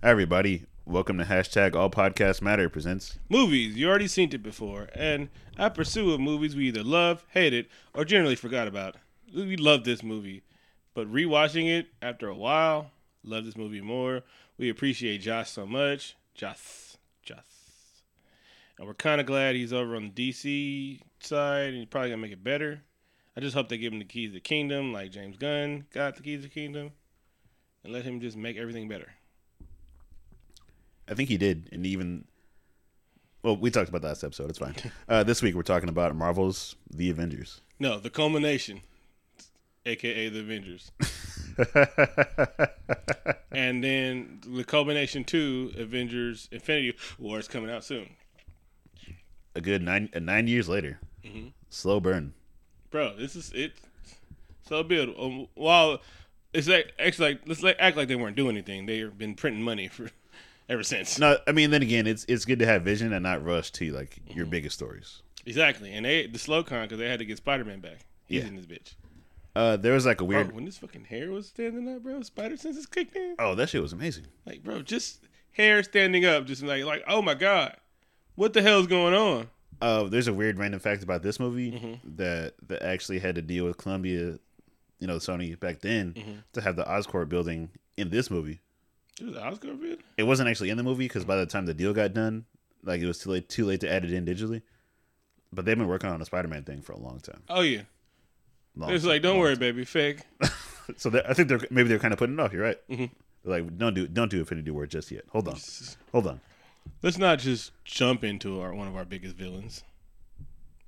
Hi, everybody. Welcome to hashtag All Podcasts Matter presents. Movies, you already seen it before, and I pursue of movies we either love, hated, or generally forgot about. We love this movie, but rewatching it after a while, love this movie more. We appreciate Josh so much. Josh, Josh. And we're kind of glad he's over on the DC side, and he's probably going to make it better. I just hope they give him the keys to the kingdom, like James Gunn got the keys to the kingdom, and let him just make everything better. I think he did, and even well, we talked about that last episode. It's fine. Uh, this week we're talking about Marvel's The Avengers. No, the culmination, aka the Avengers. and then the culmination to Avengers Infinity War is coming out soon. A good nine uh, nine years later. Mhm. Slow burn. Bro, this is it. So good. Um, while it's like actually like let's like act like they weren't doing anything. They've been printing money for ever since. No, I mean then again, it's it's good to have vision and not rush to like your Mm-hmm. biggest stories. Exactly, and they the slow con because they had to get Spider Man back. He's Yeah. in this bitch. Uh, there was like a Bro, weird. when this fucking hair was standing up, bro, Spider senses kicked in. Oh, that shit was amazing. Like, bro, just hair standing up, just like, like, oh my god, what the hell's going on? Uh, there's a weird random fact about this movie Mm-hmm. that that actually had to deal with Columbia, you know, Sony back then Mm-hmm. to have the Oscorp building in this movie. It was Oscar bid. It wasn't actually in the movie because by the time the deal got done, like it was too late too late to add it in digitally. But they've been working on a Spider-Man thing for a long time. Oh yeah, Long it's time, like, don't worry, baby, fake. So I think they're maybe they're kind of putting it off. You're right. Mhm. Like, don't do don't do Infinity War just yet. Hold on, hold on. Let's not just jump into our one of our biggest villains.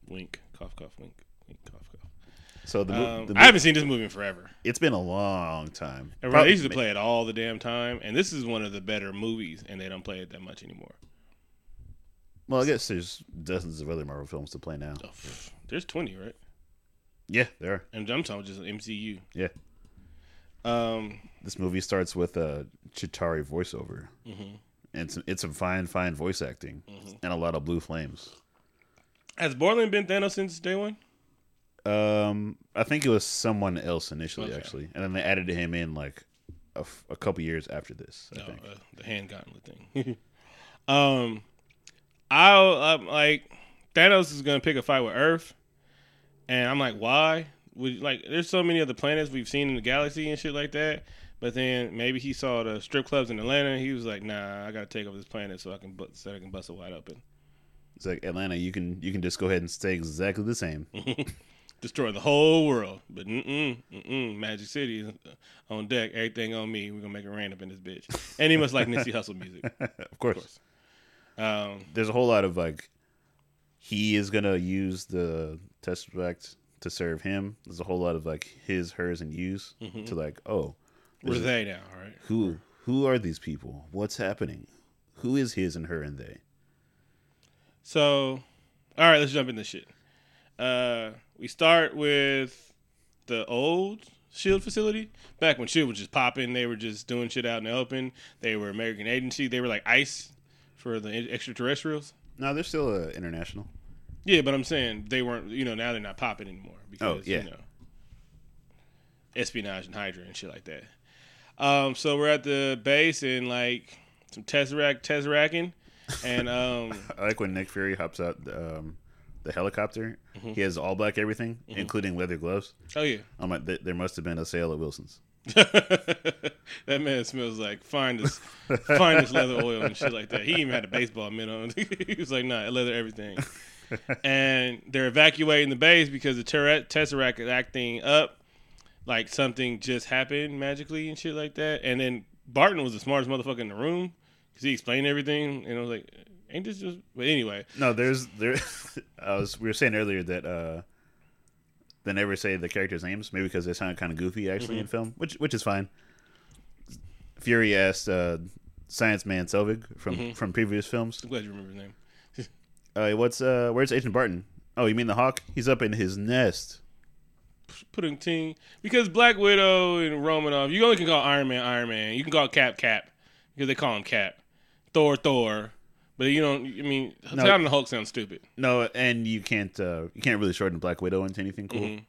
Wink, cough, cough, wink, wink, cough. So the, Um, the I haven't seen this movie in forever. it's been a long time. And Probably- they used to play it all the damn time, and this is one of the better movies, and they don't play it that much anymore. Well, I guess there's dozens of other Marvel films to play now. Oh, there's twenty, right? Yeah, there are. And I'm talking just MCU. Yeah. Um, This movie starts with a Chitauri voiceover, mhm. and some, it's some fine, fine voice acting, Mm-hmm. and a lot of blue flames. has Brolin been Thanos since day one? Um, I think it was someone else initially, Okay. actually, and then they added him in like a, f- a couple years after this. I No, think. uh, the hand gauntlet thing. um, I'll I'm like Thanos is gonna pick a fight with Earth, and I'm like, why? Would like, there's so many other planets we've seen in the galaxy and shit like that. But then maybe he saw the strip clubs in Atlanta. And he was like, nah, I gotta take over this planet so I can bu- so I can bust it wide open, It's like Atlanta. You can you can just go ahead and stay exactly the same. destroy the whole world. But mm mm mm, Magic City is on deck. Everything on me. We're gonna make it rain up in this bitch. And he must like Nipsey Hussle music. of course. course. Um, There's a whole lot of like he is gonna use the test tesseract to serve him. There's a whole lot of like his, hers, and use Mm-hmm. to like oh where they now? Right. who who are these people? What's happening? Who is his and her and they? So, all right, let's jump in this shit. Uh, we start with the old Shield facility. Back when Shield was just popping, they were just doing shit out in the open. They were American agency. They were like ICE for the extraterrestrials. No, they're still uh, international. Yeah, but I'm saying they weren't. You know, now they're not popping anymore because Oh, yeah. you know espionage and Hydra and shit like that. Um, so we're at the base and like some tesseract tesseracting, and um, I like when Nick Fury hops out um, the helicopter. Mm-hmm. He has all black everything, including leather gloves. oh yeah. I'm like, th- there must have been a sale at Wilson's. that man smells like finest finest leather oil and shit like that. He even had a baseball mitt on. he was like, nah, leather everything. and they're evacuating the base because the ter- Tesseract is acting up like something just happened magically and shit like that. And then Barton was the smartest motherfucker in the room because he explained everything. And I was like, ain't this just. But anyway, No, there's there. I was we were saying earlier that uh, they never say the characters' names, maybe because they sound kind of goofy actually Mm-hmm. in film, which which is fine. Fury asked uh, Science Man Selvig from Mm-hmm. from previous films, I'm glad you remember his name. uh, "What's uh, where's Agent Barton? Oh, you mean the Hawk? He's up in his nest." putting team because Black Widow and Romanoff, you only can call Iron Man Iron Man. You can call Cap Cap because they call him Cap. Thor Thor, but you don't. I mean, No. Tom the Hulk sounds stupid. No, and you can't uh, you can't really shorten Black Widow into anything cool. Mhm.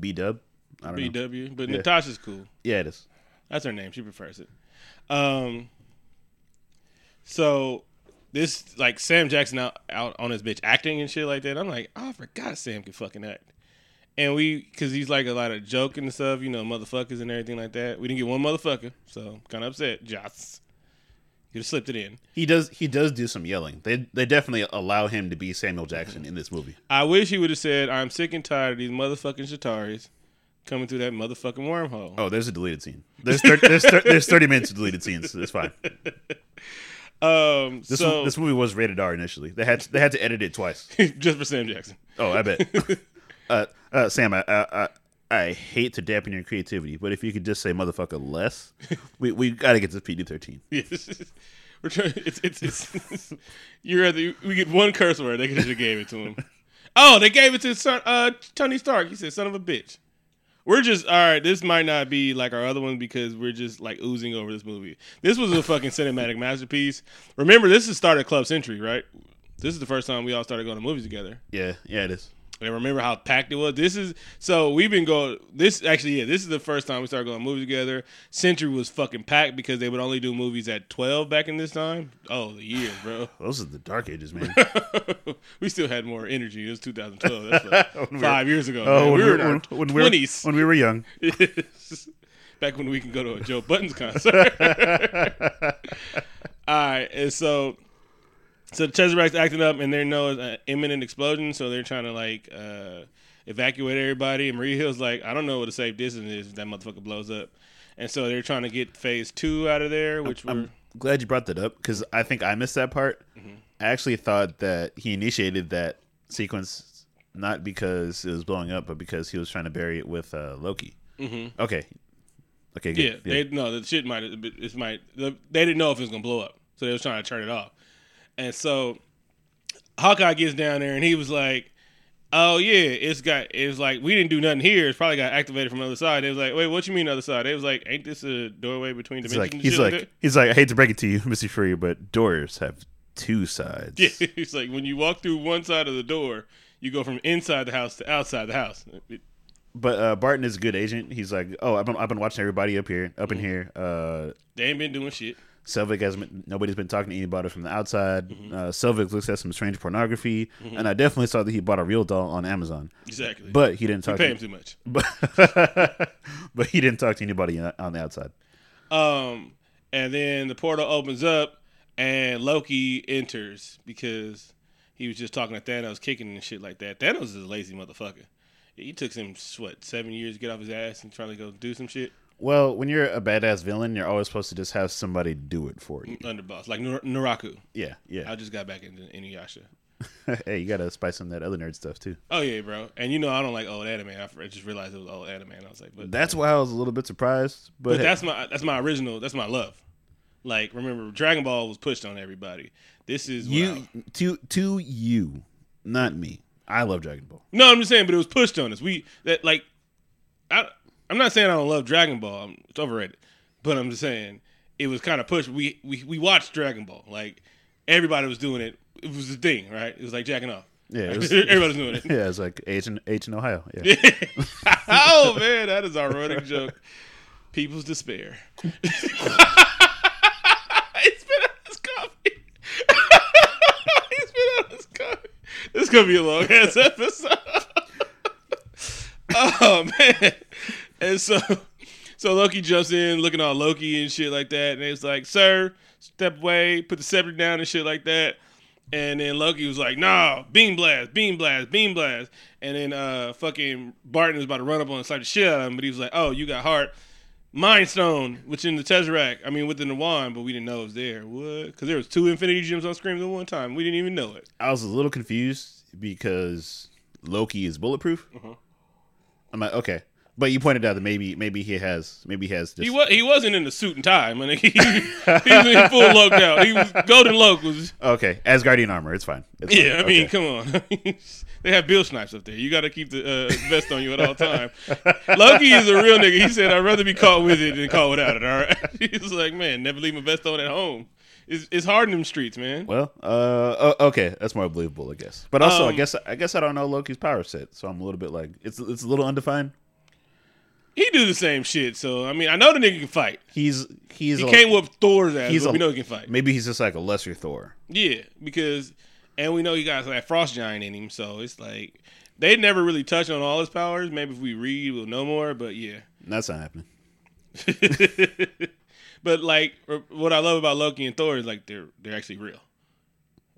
B Dub, I don't know. BW, but Yeah. Natasha's cool. Yeah, it is. That's her name. She prefers it. Um, So this like Sam Jackson out, out on his bitch acting and shit like that. I'm like, oh, I forgot Sam can fucking act. And we, cause he's like a lot of joking and stuff, you know, motherfuckers and everything like that. We didn't get one motherfucker, so kind of upset. Joss, you have slipped it in. He does. He does do some yelling. They they definitely allow him to be Samuel Jackson in this movie. I wish he would have said, "I'm sick and tired of these motherfucking Chitauris coming through that motherfucking wormhole." Oh, there's a deleted scene. There's 30, there's, 30, there's 30 minutes of deleted scenes. It's fine. Um, This so this movie was rated R initially. They had they had to edit it twice. just for Sam Jackson. Oh, I bet. uh, uh, Sam, I, I I hate to dampen your creativity, but if you could just say motherfucker less, we we got to get to PG thirteen. Yes. We're trying. It's it's it's. You're at the. We get one curse word. They could have gave it to him. Oh, they gave it to son, uh, Tony Stark. He said, "Son of a bitch." We're just all right. This might not be like our other one because we're just like oozing over this movie. This was a fucking cinematic masterpiece. Remember, this is started Club Century, right? This is the first time we all started going to movies together. Yeah, yeah, it is. And remember how packed it was. This is so we've been going. This actually, yeah, this is the first time we started going to movies together. Century was fucking packed because they would only do movies at twelve back in this time. Oh, the years, bro. Those are the dark ages, man. we still had more energy. It was 2012. That's like When we were- five years ago. Oh, man. we were in our when, when we were twenties. when we were young. back when we can go to a Joe Buttons concert. All right, and so so the Tesseract's acting up, and they know it's an imminent explosion, so they're trying to like uh, evacuate everybody. And Maria Hill's like, I don't know what a safe distance is if that motherfucker blows up, and so they're trying to get Phase Two out of there, which we're I'm glad you brought that up because I think I missed that part. I actually thought that he initiated that sequence not because it was blowing up, but because he was trying to bury it with uh, Loki. Mm-hmm. Okay. Okay. yeah, Good. they no the shit might it might they didn't know if it was gonna blow up, so they was trying to turn it off, and so Hawkeye gets down there and he was like. Oh yeah, it's got. It's like we didn't do nothing here. It's probably got activated from the other side. It was like, wait, what you mean other side? It was like, ain't this a doorway between He's dimensions? like, he's shit like, he's like, I hate to break it to you, Missy Fury, but doors have two sides. Yeah, he's like when you walk through one side of the door, you go from inside the house to outside the house. It- But uh, Barton is a good agent. He's like, oh, I've been, I've been watching everybody up here, up in Mm-hmm. here. Uh, they ain't been doing shit. Selvig has been, nobody's been talking to anybody from the outside. Mm-hmm. Uh, Selvig looks at some strange pornography, and I definitely saw that he bought a real doll on Amazon. Exactly. But he didn't talk. pay him too much. but, but he didn't talk to anybody on the outside. Um, and then the portal opens up, and Loki enters because he was just talking to Thanos, kicking and shit like that. Thanos is a lazy motherfucker. He took him what seven years to get off his ass and try to go do some shit. Well, when you're a badass villain, you're always supposed to just have somebody do it for you. Underboss, like Nur- Naraku. Yeah, yeah. I just got back into Inuyasha. hey, you gotta spice some of that other nerd stuff too. Oh yeah, bro. And you know I don't like old anime. I just realized it was old anime, and I was like, but That's why I was a little bit surprised. But, But hey, that's my that's my original. That's my love. Like remember, Dragon Ball was pushed on everybody. This is you I- to to you, not me. I love Dragon Ball. no, I'm just saying, but it was pushed on us. We that like, I I'm not saying I don't love Dragon Ball. I'm, it's overrated, but I'm just saying it was kind of pushed. We we we watched Dragon Ball. Like everybody was doing it. It was the thing, right? It was like jacking off. Yeah, it was, Everybody's doing it. yeah, it's like H in H in Ohio. Yeah. oh man, that is our running joke. People's despair. he spit out his coffee. he spit out his coffee. This is gonna be a long ass episode. oh man. And so so Loki jumps in looking all Loki and shit like that, and it's like, sir, step away, put the scepter down and shit like that. And then Loki was like, nah, beam blast, beam blast, beam blast. And then uh fucking Barton was about to run up on and slap the shit out of him, but he was like, oh, you got heart. Mind Stone, which in the Tesseract, I mean within the wand, but we didn't know it was there. What? Because there was two Infinity Gems on screen at one time. We didn't even know it. I was a little confused because Loki is bulletproof. Uh-huh. I'm like, okay, but you pointed out that maybe maybe he has maybe he has. Just, He was he wasn't in the suit and tie, man. He, he was in full loked out. He was Golden was okay, Asgardian armor. It's fine. It's Yeah, I mean, Okay. come on. they have Bill Snipes up there. You got to keep the uh, vest on you at all time. Loki is a real nigga. He said, "I'd rather be caught with it than caught without it." All right. He's like, man, never leave my vest on at home. It's, it's hard in them streets, man. Well, uh, okay, that's more believable, I guess. But also, I Um, guess I guess I don't know Loki's power set, so I'm a little bit like it's it's a little undefined. He do the same shit. So I mean, I know the nigga can fight. He's he's He a- can't whoop Thor's ass, he's but a- we know he can fight. maybe he's just like a lesser Thor. Yeah, because and we know he got that frost giant in him, so it's like they never really touch on all his powers. Maybe if we read, we'll know more. But yeah, That's not happening. but like what I love about Loki and Thor is like they're they're actually real.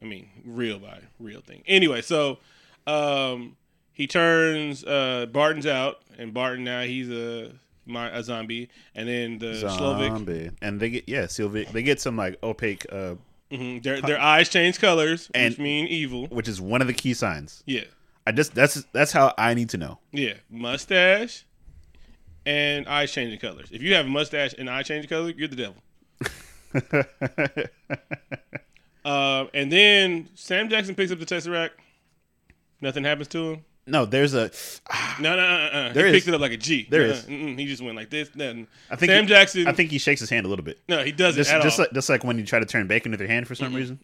I mean, real by real thing. Anyway, so um he turns uh Barton's out, and Barton now he's a my, a zombie, and then the Selvig, Zombie. And they get yeah, Selvig. They get some like opaque, uh, mhm, their their eyes change colors, which And- mean evil. which is one of the key signs. Yeah, I just that's that's how I need to know. yeah, mustache and eyes changing colors. If you have a mustache and eye changing color, you're the devil. Uh, and then Sam Jackson picks up the Tesseract. Nothing happens to him. No, there's a. No, no, uh, uh, no, no. He There picked it up like a G. There is. Uh, mm-mm. He just went like this. Then I think Sam he- Jackson. I think he shakes his hand a little bit. no, he doesn't Just at just all. like just like when you try to turn bacon with your hand for some reason.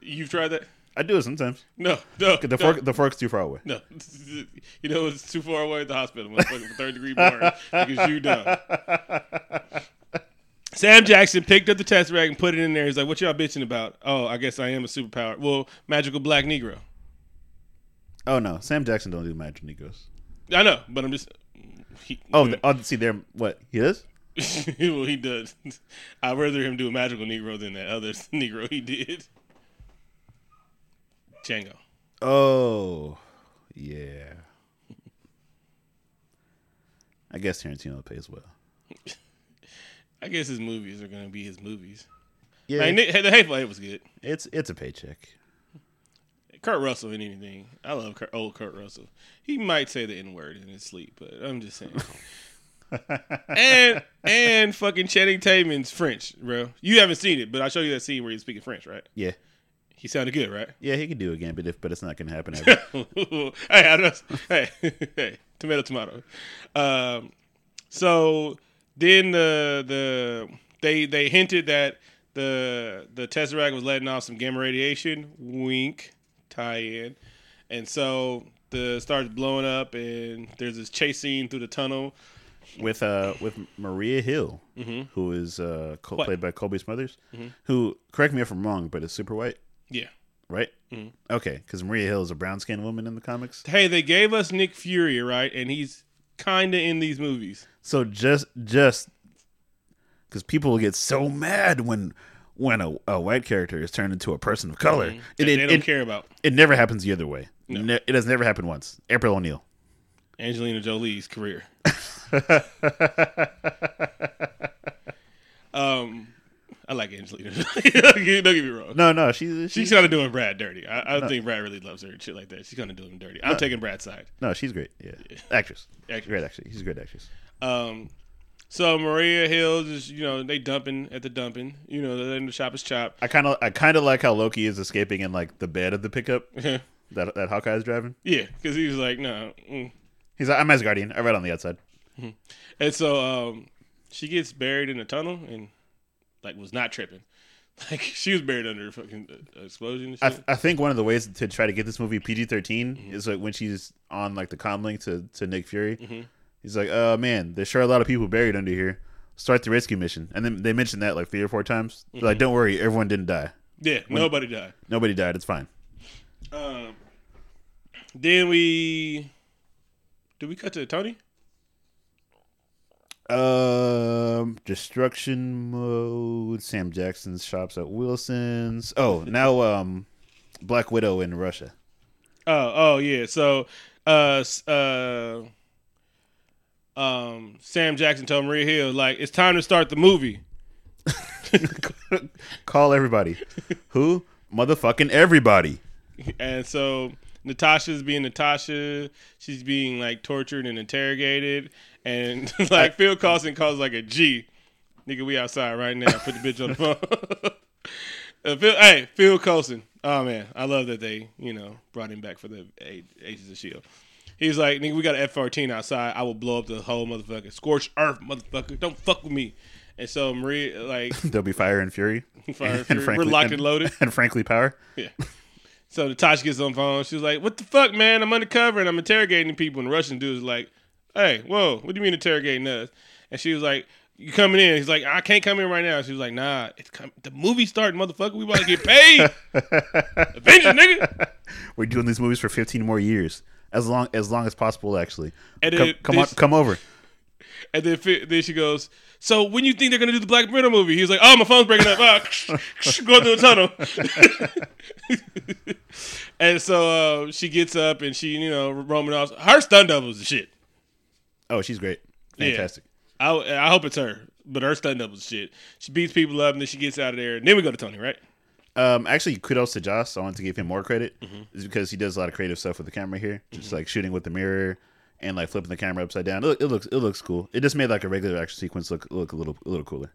You've tried that? I do it sometimes. No, no. The no, fork the fork's too far away. No, you know it's too far away at the hospital, motherfucker, for third degree burn because you dumb. Sam Jackson picked up the Tesseract and put it in there. He's like, "What y'all bitching about?" Oh, I guess I am a superpower. Well, magical black Negro. Oh no, Sam Jackson don't do magic Negros. I know, but I'm just. He, Oh, th- oh, see there. What he is? well, he does. I'd rather him do a magical Negro than that other Negro he did. Django. Oh, yeah. I guess Tarantino pays well. I guess his movies are gonna be his movies. Yeah, Like, Nick- the Hateful Eight was good. it's it's a paycheck. Kurt Russell in anything. I love Kurt, old Kurt Russell. He might say the N word in his sleep, but I'm just saying. and and fucking Channing Tatum's French, bro. You haven't seen it, but I'll show you that scene where he's speaking French, right? Yeah, He sounded good, right? yeah, he could do it again, but if but it's not gonna happen. Ever. hey, I just, hey, hey, tomato, tomato. Um, so then the the they they hinted that the the Tesseract was letting off some gamma radiation. Wink, in, and so the starts blowing up, and there's this chase scene through the tunnel. with uh with Maria Hill, Mm-hmm. who is uh co- played by Cobie Smulders, who correct me if I'm wrong, but is super white, Yeah. right? Mm-hmm. Okay, because Maria Hill is a brown skinned woman in the comics. Hey, they gave us Nick Fury, right? And he's kind of in these movies. So just just because people will get so mad when when a, a white character is turned into a person of color, it, That they don't it, care about it never happens the other way. Ne- it has never happened once. April O'Neil. Angelina Jolie's career. um, I like Angelina. Jolie. don't get me wrong. No, no, she's She's she's kind of doing Brad dirty. I, I don't think Brad really loves her and shit like that. She's kind of doing him dirty. I'm taking Brad's side. no, she's great. Yeah, actress. Actress. Great actress. She's a great actress. Um, so Maria Hills is, you know, they dumping at the dumping. You know, they're in the shop is chop. I kind of I kind of like how Loki is escaping in like the bed of the pickup that that Hawkeye is driving. yeah, because he was like, no. Mm. He's like, I'm Asgardian. I ride on the outside. And so um, she gets buried in a tunnel and like was not tripping. Like she was buried under a fucking uh, explosion. And I, shit. I think one of the ways to try to get this movie PG 13 is like when she's on like the comlink to, to Nick Fury. He's like, oh man, there's sure a lot of people buried under here. Start the rescue mission. And then they mentioned that like three or four times. They're like, don't worry, everyone didn't die. yeah, nobody died. Nobody died. It's fine. Um, then we did we cut to Tony? Um, destruction mode. Sam Jackson's shops at Wilson's. Oh, now um, Black Widow in Russia. Oh, oh yeah. So, uh, uh, um, Sam Jackson told Maria Hill like it's time to start the movie. Call everybody. Who? Motherfucking everybody. And so Natasha's being Natasha. She's being like tortured and interrogated. And like Phil Coulson calls like a G. Nigga, we outside right now. Put the bitch on the phone. Uh, Phil, hey, Phil Coulson. Oh man, I love that they, you know, brought him back for the A- Agents of Shield. He's like, nigga, we got an F fourteen outside. I will blow up the whole motherfucker. Scorched earth, motherfucker. Don't fuck with me. And so Maria, like, There'll be fire and fury. Fire and Fury. We're locked and loaded. And frankly, power. Yeah. So Natasha gets on the phone. She's like, "What the fuck, man? I'm undercover and I'm interrogating people." And the Russian dude's like, "Hey, whoa, what do you mean interrogating us?" And she was like, "You coming in?" He's like, "I can't come in right now." She was like, "Nah, it's com- the movie starting, motherfucker. We about to get paid, Avengers, nigga." We're doing these movies for 15 more years, as long as long as possible. Actually, And come, then come on, this- come over. And then, then she goes, "So when you think they're gonna do the Black Widow movie?" He's like, "Oh, my phone's breaking up. Ah, going through a tunnel." and so uh, she gets up and she, you know, roaming off. Her stun double is the shit. Oh, she's great, Yeah. fantastic. I, I hope it's her, but her stun double is shit. She beats people up and then she gets out of there. And then we go to Tony, right? Um, actually, kudos to Joss. I want to give him more credit, Mm-hmm. is because he does a lot of creative stuff with the camera here, just like shooting with the mirror and like flipping the camera upside down. It, it looks it looks cool. It just made like a regular action sequence look look a little a little cooler.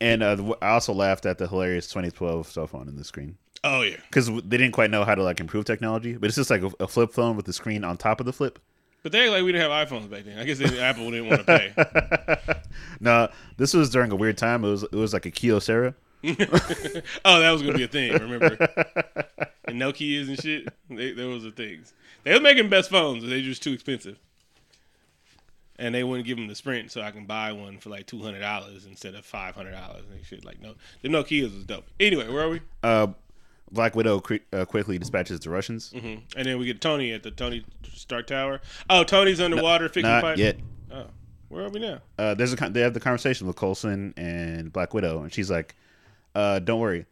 And uh, I also laughed at the hilarious 2012 cell phone in the screen Oh yeah, because they didn't quite know how to like improve technology, but it's just like a, a flip phone with the screen on top of the flip. but they like we didn't have iPhones back then. I guess they, Apple didn't want to pay. No, this was during a weird time. It was it was like a Kyocera. oh, that was gonna be a thing. Remember? and Nokia's and shit. They, those are things. They were making best phones, but they just too expensive. And they wouldn't give them the Sprint, so I can buy one for like two hundred dollars instead of five hundred dollars and shit. Like no, the Nokia's was dope. Anyway, where are we? Uh, Black Widow cre- uh, quickly dispatches the Russians. hmm And then we get Tony at the Tony Stark Tower. Oh, Tony's underwater fixing Not pipe. yet. Oh, where are we now? uh, there's a they have the conversation with Coulson and Black Widow, and she's like, uh, "Don't worry.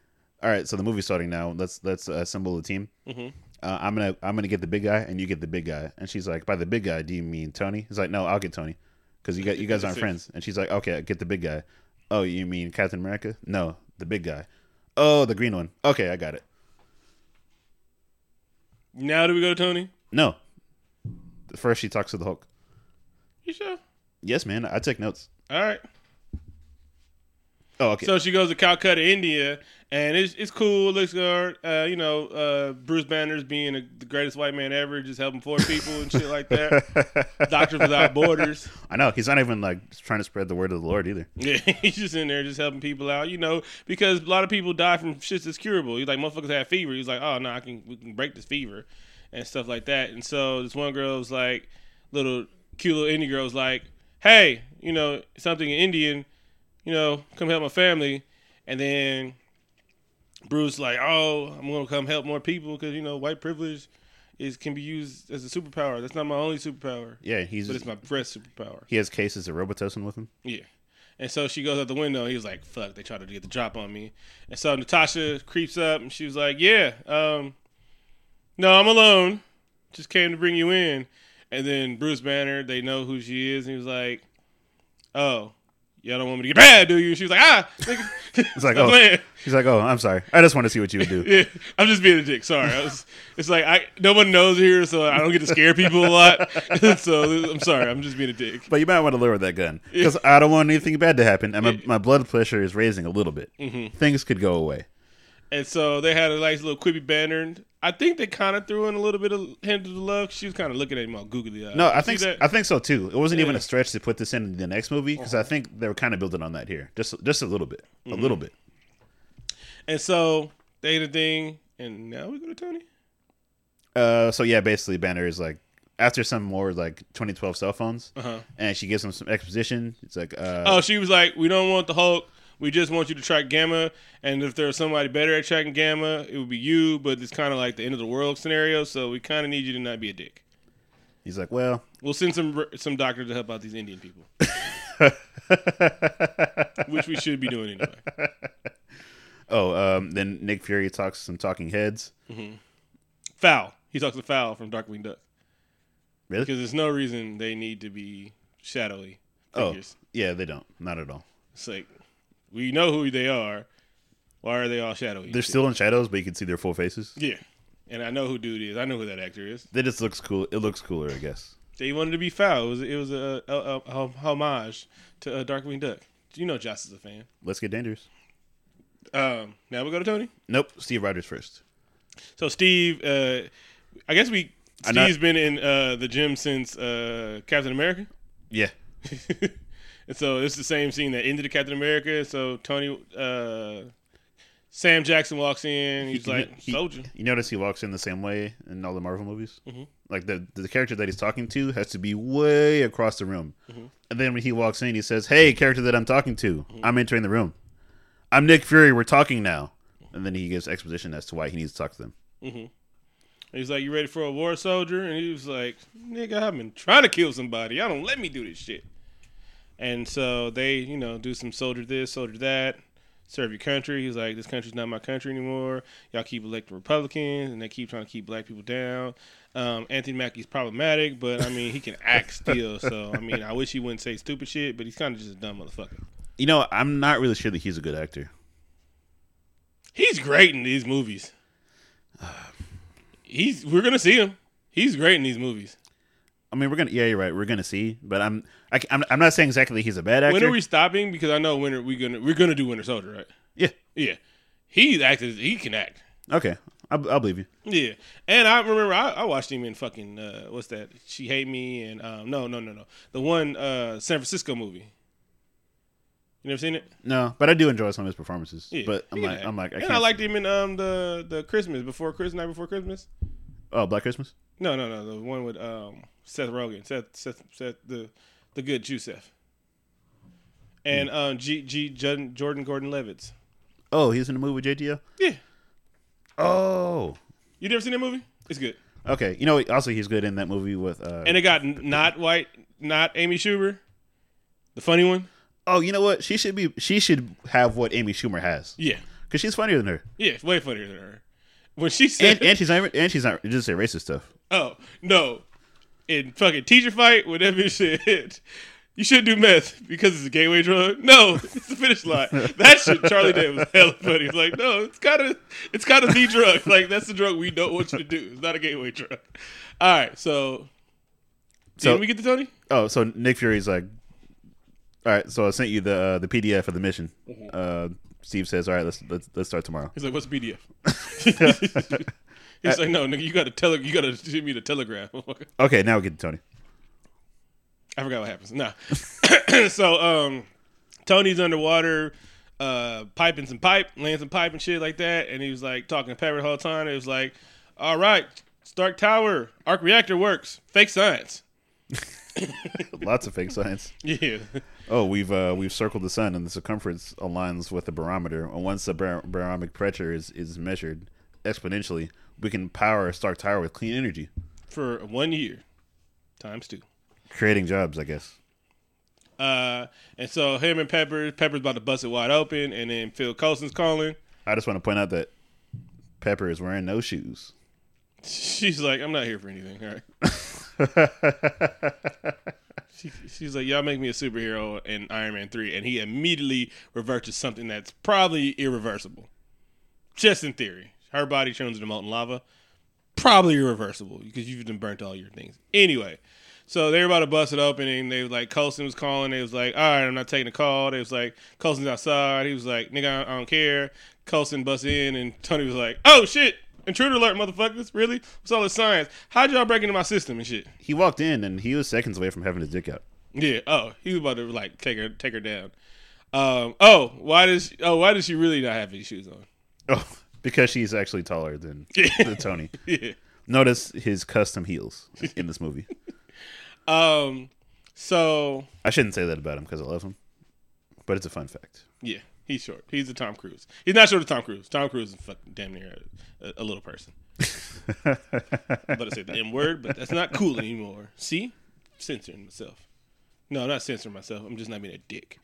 All right, so the movie's starting now. Let's let's assemble the team. Mhm. Uh, I'm gonna I'm gonna get the big guy, and you get the big guy." And she's like, "By the big guy, do you mean Tony?" He's like, "No, I'll get Tony, because you got you guys aren't friends." And she's like, "Okay, get the big guy." Oh, you mean Captain America? No, the big guy. Oh, the green one. Okay, I got it. Now do we go to Tony? No, first she talks to the Hulk. You sure? Yes, man, I take notes. All right. Oh, okay. So she goes to Calcutta, India, and it's it's cool. It looks good. Uh, you know, uh, Bruce Banner's being a, the greatest white man ever, just helping poor people and shit like that. Doctors Without Borders. I know he's not even like trying to spread the word of the Lord either. Yeah, he's just in there just helping people out. You know, because a lot of people die from shit that's curable. He's like, motherfuckers have fever. He's like, oh no, I can we can break this fever and stuff like that. And so this one girl was like, little cute little Indian girl was like, hey, you know, something in Indian, you know, come help my family. And then Bruce like, oh, I'm gonna come help more people because you know white privilege is can be used as a superpower. That's not my only superpower, Yeah, he's but it's my best superpower. he has cases of Robitussin with him. Yeah. And so she goes out the window. He was like, "Fuck!" They tried to get the drop on me. And so Natasha creeps up, and she was like, "Yeah, um, no, I'm alone. Just came to bring you in." And then Bruce Banner, they know who she is, and he was like, "Oh, y'all don't want me to get bad, do you?" She was like, "Ah, nigga." It's like, I'm oh, playing. he's like, oh, I'm sorry. I just want to see what you would do. Yeah, I'm just being a dick. Sorry. I was, it's like I no one knows here, so I don't get to scare people a lot. so I'm sorry. I'm just being a dick. But you might want to lower that gun because I don't want anything bad to happen, and my, my blood pressure is raising a little bit. Mm-hmm. Things could go away. And so they had a nice little quippy banner. I think they kind of threw in a little bit of hint of the love. She was kind of looking at him all googly eyed. No, I think? I think so too. It wasn't even a stretch to put this in the next movie because I think they were kind of building on that here, just just a little bit, a Mm-hmm. little bit. and so they did a thing, and now we go to Tony. Uh, so yeah, basically, Banner is like after some more like 2012 cell phones, Uh-huh. and she gives him some exposition. It's like, uh, Oh, she was like, "We don't want the Hulk. We just want you to track Gamma. And if there's somebody better at tracking Gamma, it would be you. But it's kind of like the end of the world scenario. So we kind of need you to not be a dick. he's like, well, We'll send some some doctors to help out these Indian people, which we should be doing anyway. oh, um, then Nick Fury talks some talking heads. Foul. He talks to Foul from Darkwing Duck. Really? Because there's no reason they need to be shadowy figures. Oh, yeah, they don't, not at all. It's like we know who they are. Why are they all shadowy? They're still in shadows, but you can see their full faces. yeah, and I know who dude is. I know who that actor is. That just looks cool. It looks cooler, I guess. They wanted to be foul. It was it was a, a, a, a homage to uh, Darkwing Duck. You know, Joss is a fan. Let's get dangerous. Um, now we go to Tony. Nope, Steve Rogers first. So Steve, uh, I guess we Steve's been in uh, the gym since uh, Captain America. Yeah, and so it's the same scene that ended the Captain America. So Tony, uh, Sam Jackson walks in. He's He- like, he- "Soldier." You notice he walks in the same way in all the Marvel movies. Mhm. like the the character that he's talking to has to be way across the room. And then when he walks in, he says, "Hey, character that I'm talking to, I'm entering the room. I'm Nick Fury. We're talking now." And then he gives exposition as to why he needs to talk to them. And He's like, "You ready for a war soldier?" And he was like, "Nigga, I've been trying to kill somebody. I don't let me do this shit." And so they, you know, do some soldier this, soldier that, serve your country. He's like, "This country's not my country anymore. Y'all keep electing Republicans, and they keep trying to keep black people down." Um, Anthony Mackie's problematic, but I mean, he can act still. So I mean, I wish he wouldn't say stupid shit, but he's kind of just a dumb motherfucker. You know, I'm not really sure that he's a good actor. He's great in these movies. He's we're gonna see him. He's great in these movies. I mean, we're gonna yeah, you're right. We're gonna see, but I'm I, am i I'm not saying exactly he's a bad actor. When are we stopping? Because I know when are we gonna we're gonna do Winter Soldier, right? Yeah. Yeah, he's acted. He can act. Okay, I'll, I'll believe you. Yeah, and I remember I, I watched him in fucking uh, what's that? She hate me and um, no no no no the one uh, San Francisco movie. You never seen it? No, but I do enjoy some of his performances. Yeah, but I'm like, act. I'm like, I and. I liked him in um the the Christmas before Christmas night before Christmas. Oh, Black Christmas. No no no the one with um Seth Rogen Seth Seth Seth the the good Joseph. And um, G G Jordan, Jordan Gordon Levitt. Oh, he's in the movie with JTL. Yeah, Oh, you never seen that movie? It's good. okay. You know, also he's good in that movie with. Uh, And it got not white, not Amy Schumer, the funny one. oh, you know what? She should be. She should have what Amy Schumer has Yeah, because she's funnier than her, yeah, way funnier than her. When she said, and and she's not and she's not just say racist stuff. "Oh no," in fucking teacher fight, whatever bitch said, "You should do meth because it's a gateway drug." No, it's the finish line. That shit Charlie did was hella funny. He's like, "No, it's kind of it's kind of the drug. Like that's the drug we don't want you to do. It's not a gateway drug." All right, so. So- Did we get to Tony? Oh, so Nick Fury's like, all right. So I sent you the uh, the PDF of the mission. Uh, Steve says, all right, let's let's let's start tomorrow. He's like, "What's PDF?" He's like, "No, nigga, you got to tele, you got to send me the telegram." Okay, now we get to Tony. I forgot what happens. Nah. so, um, Tony's underwater, uh, piping some pipe, laying some pipe and shit like that, and he was like talking to Pepper the whole time. It was like, "All right, Stark Tower, arc reactor works. Fake science." Lots of fake science. Yeah, Oh, we've uh, we've circled the sun, and the circumference aligns with the barometer. And once the bar- barometric pressure is, is measured exponentially, we can power a Stark Tower with clean energy, for one year, times two. creating jobs. I guess. Uh, and so him and Pepper, Pepper's about to bust it wide open, and then Phil Coulson's calling. I just want to point out that Pepper is wearing no shoes. She's like, I'm not here for anything. All right. She, she's like, y'all make me a superhero in Iron Man 3. And he immediately reverts to something that's probably irreversible. Just in theory. Her body turns into molten lava. Probably irreversible because you've been burnt all your things. Anyway, so they were about to bust it open and they was like, Coulson was calling. They was like, all right, I'm not taking the call. They was like, Coulson's outside. He was like, nigga, I don't care. Coulson busts in and Tony was like, oh shit. Intruder alert, motherfuckers! Really? What's all this science? How'd y'all break into my system and shit? He walked in, and he was seconds away from having his dick out. Yeah. Oh, he was about to like take her take her down. Um. Oh, why does oh why does she really not have any shoes on? Oh, because she's actually taller than, than Tony. Yeah. Notice his custom heels in this movie. Um. So I shouldn't say that about him because I love him, but it's a fun fact. yeah, he's short. He's a Tom Cruise. He's not short of Tom Cruise. Tom Cruise is fucking damn near a, a little person. I'm about to say the M word, but that's not cool anymore. See, censoring myself. No, I'm not censoring myself. I'm just not being a dick.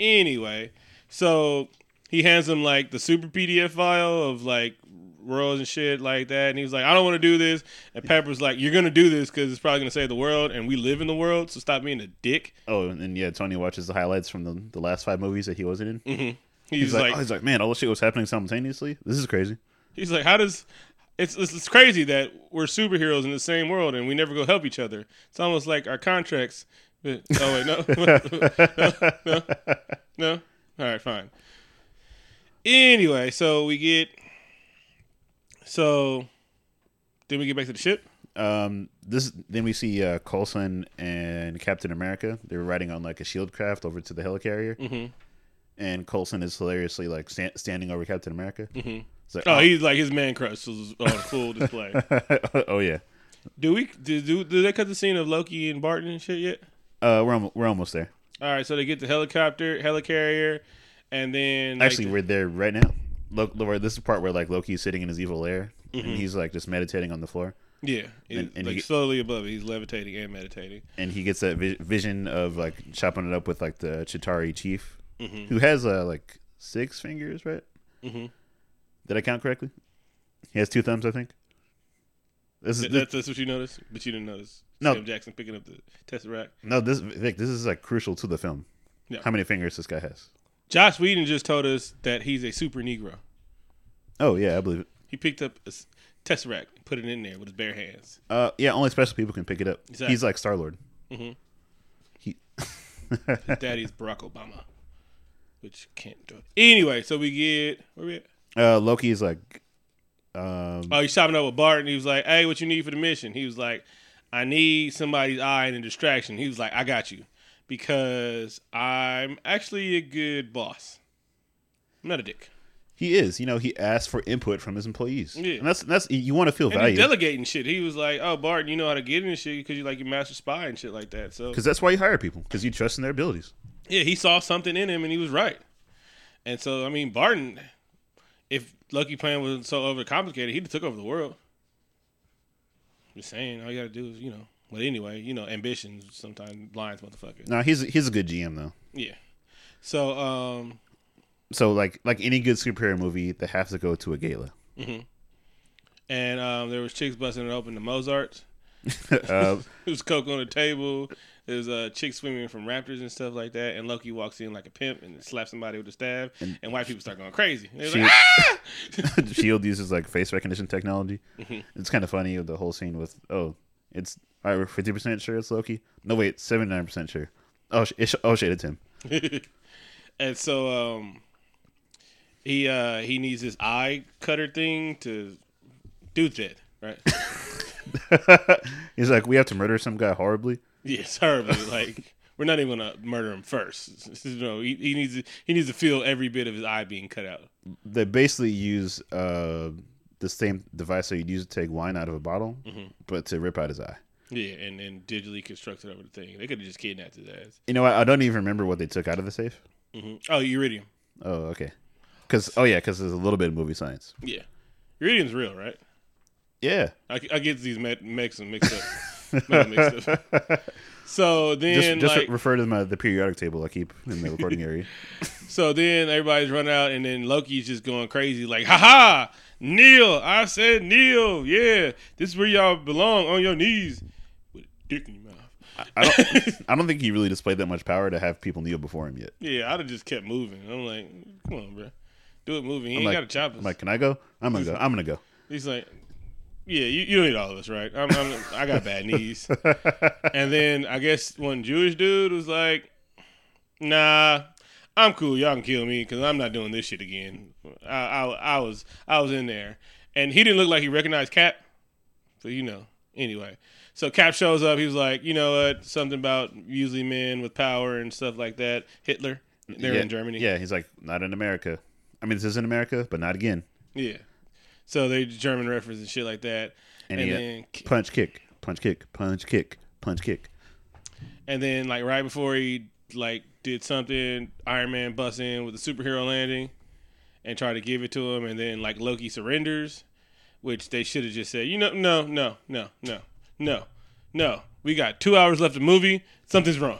Anyway, so he hands him like the super PDF file of like royals and shit like that, and he was like, "I don't want to do this." And Pepper's like, "You're gonna do this because it's probably gonna save the world, and we live in the world, so stop being a dick." Oh, and, and yeah, Tony watches the highlights from the, the last five movies that he wasn't in. Mm-hmm. He's, He's like, like, oh, he's like, man, all this shit was happening simultaneously. This is crazy. He's like, how does it's, it's it's crazy that we're superheroes in the same world and we never go help each other. It's almost like our contracts. Oh wait, no, no, no, no. All right, fine. Anyway, so we get so then we get back to the ship. Um, this then we see uh, Coulson and Captain America. They were riding on like a shield craft over to the helicarrier, Mhm. and Coulson is hilariously like sta- standing over Captain America. Mm-hmm. Like, Oh, he's like his man crush was on full display. oh yeah, Do we do, do do they cut the scene of Loki and Barton and shit yet? Uh, we're almo- we're almost there. All right, so they get the helicopter, helicarrier, and then like, Actually, we're there right now. Look, where this is part where like Loki's sitting in his evil lair and he's like just meditating on the floor, yeah, and- and like you- slowly above it, he's levitating and meditating. and he gets that vi- vision of like chopping it up with like the Chitauri chief, Mm-hmm. who has uh like six fingers, right? Mhm. Did I count correctly? He has two thumbs, I think. This is Th- That's, that's what you noticed, but you didn't notice No. Sam Jackson picking up the tesseract. no this Vic. This is like crucial to the film. Yeah. How many fingers this guy has? Josh Whedon just told us that he's a super Negro. Oh yeah, I believe it. He picked up a tesseract, and put it in there with his bare hands. Uh, yeah, only special people can pick it up. Exactly. He's like Star Lord. Mhm. He. His daddy's Barack Obama, which can't do it. Anyway, so we get where we at? uh, Loki is like, um, Oh, he's chopping up with Bart, and he was like, "Hey, what you need for the mission?" He was like, "I need somebody's eye and a distraction." He was like, "I got you," because I'm actually a good boss. I'm not a dick. he is. You know, he asked for input from his employees, Yeah. and that's that's you want to feel And valued delegating shit. He was like, "Oh, Barton, you know how to get in shit because you like your master spy and shit like that." So because that's why you hire people because you trust in their abilities. yeah, he saw something in him and he was right. And so I mean, Barton, if Lucky Plan was so overcomplicated, he'd have took over the world. Just saying, all you gotta do is you know. But anyway, you know, ambitions sometimes blinds motherfuckers. No, he's he's a good GM though. Yeah. So um, So like like any good superhero movie, they have to go to a gala. and um, there was chicks busting it open to Mozart's. uh, There was coke on the table. There's a chick swimming from raptors and stuff like that. And Loki walks in like a pimp and slaps somebody with a staff. And, white people start going crazy. They're She- like, ah! Shield uses like face recognition technology. Mm-hmm. It's kind of funny the whole scene with oh, it's all right, we're fifty percent sure it's Loki. No wait, seventy nine percent sure. Oh, it's, oh shit, it's him. and so um, he uh, he needs his eye cutter thing to do that, right? He's like, we have to murder some guy horribly. yes, horribly. like we're not even gonna murder him first. you know, he, he needs to, he needs to feel every bit of his eye being cut out. They basically use uh the same device that you'd use to take wine out of a bottle, Mm-hmm. but to rip out his eye. Yeah, and then digitally constructed over the thing. They could have just kidnapped his ass. You know, what? I don't even remember what they took out of the safe. hmm Oh, uridium. Oh, okay. Because oh yeah, because there's a little bit of movie science. Yeah, uridium's real, right? Yeah, I, I get these me- mix and mixed up. mixed up. So then, just just like, refer to my, the periodic table I keep in the recording area. so then everybody's running out, and then Loki's just going crazy, like, "Ha ha, Kneel! I said kneel. Yeah, this is where y'all belong, on your knees, dick in your mouth." I don't, I don't think he really displayed that much power to have people kneel before him yet. Yeah, I'd have just kept moving. I'm like, "Come on, bro, do it moving. He ain't like- got a chop. I'm like, can I go? I'm gonna go. I'm gonna go. He's like, "Yeah, you, you don't need all of us, right? I'm, I'm, I got bad knees." and then I guess one Jewish dude was like, "Nah, I'm cool. Y'all can kill me because I'm not doing this shit again." I, I, I was I was in there, and he didn't look like he recognized Cap, so you know. Anyway, so Cap shows up. He was like, "You know what? Something about usually men with power and stuff like that. Hitler. They're yeah, in Germany. Yeah, he's like, not in America. I mean, this is in America, but not again. yeah. So they German reference and shit like that." And, And he, then punch, kick, punch, kick, punch, kick, punch, kick. And then like right before he like did something, Iron Man busts in with a superhero landing and try to give it to him, and then like Loki surrenders, which they should have just said, you know, no, no, no, no, no, no. We got two hours left of the movie. Something's wrong.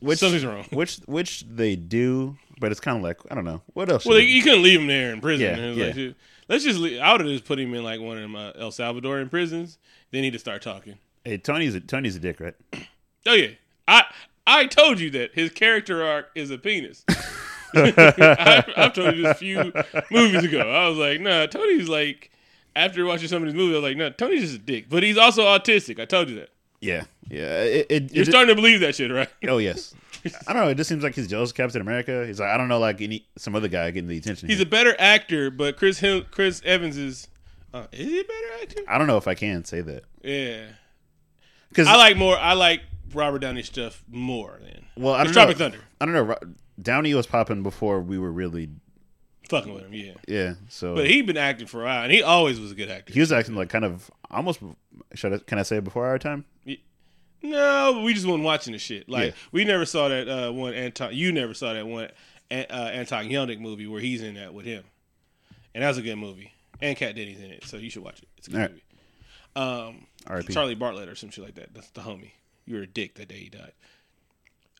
Which Something's wrong. Which which they do, but it's kind of like I don't know what else. Well, they, you couldn't leave him there in prison. Yeah, And it was yeah. like, dude, let's just. Leave, I would have just put him in like one of them uh, El Salvadorian prisons. They need to start talking. hey, Tony's a, Tony's a dick, right? Oh yeah, I I told you that his character arc is a penis. I, I've told you this a few movies ago. I was like, nah, Tony's like. After watching some of these movies, I was like, no, Tony's just a dick, but he's also autistic. I told you that. Yeah, yeah. It, it, You're it- starting to believe that shit, right? oh yes. I don't know. It just seems like he's jealous of Captain America. He's like, I don't know, like any some other guy getting the attention. He's here. a better actor, but Chris Hill, Chris Evans is. Uh, is he a better actor? I don't know if I can say that Yeah, because I like more. I like Robert Downey stuff more than. Well, I don't Tropic know. Thunder. I don't know. Downey was popping before we were really fucking with him. Yeah, Yeah, so but he'd been acting for a while, and he always was a good actor. He was acting like kind of almost. Should I, can I say before our time? No, we just wasn't watching the shit. Like Yeah. we never saw that uh, one Anton. You never saw that one uh, Anton Yelchin movie where he's in that with him, and that was a good movie. And Cat Denny's in it, so you should watch it. It's a good All right. movie. Um, R.I.P. Charlie Bartlett or some shit like that. That's the homie. You were a dick that day he died.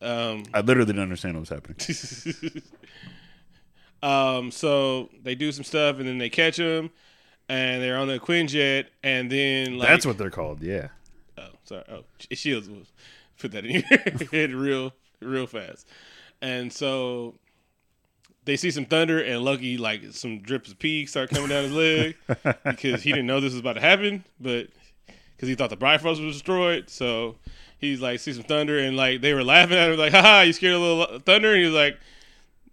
Um, I literally didn't understand what was happening. um, so they do some stuff and then they catch him, and they're on the Quinjet, and then like That's what they're called. Yeah. Oh, sorry. Oh, Shields was put that in your real, real fast. And so they see some thunder, and Loki like some drips of pee start coming down his leg because he didn't know this was about to happen, but because he thought the Bifrost was destroyed. So he's like, see some thunder, and like they were laughing at him, like, haha, you scared a little thunder, and he was like,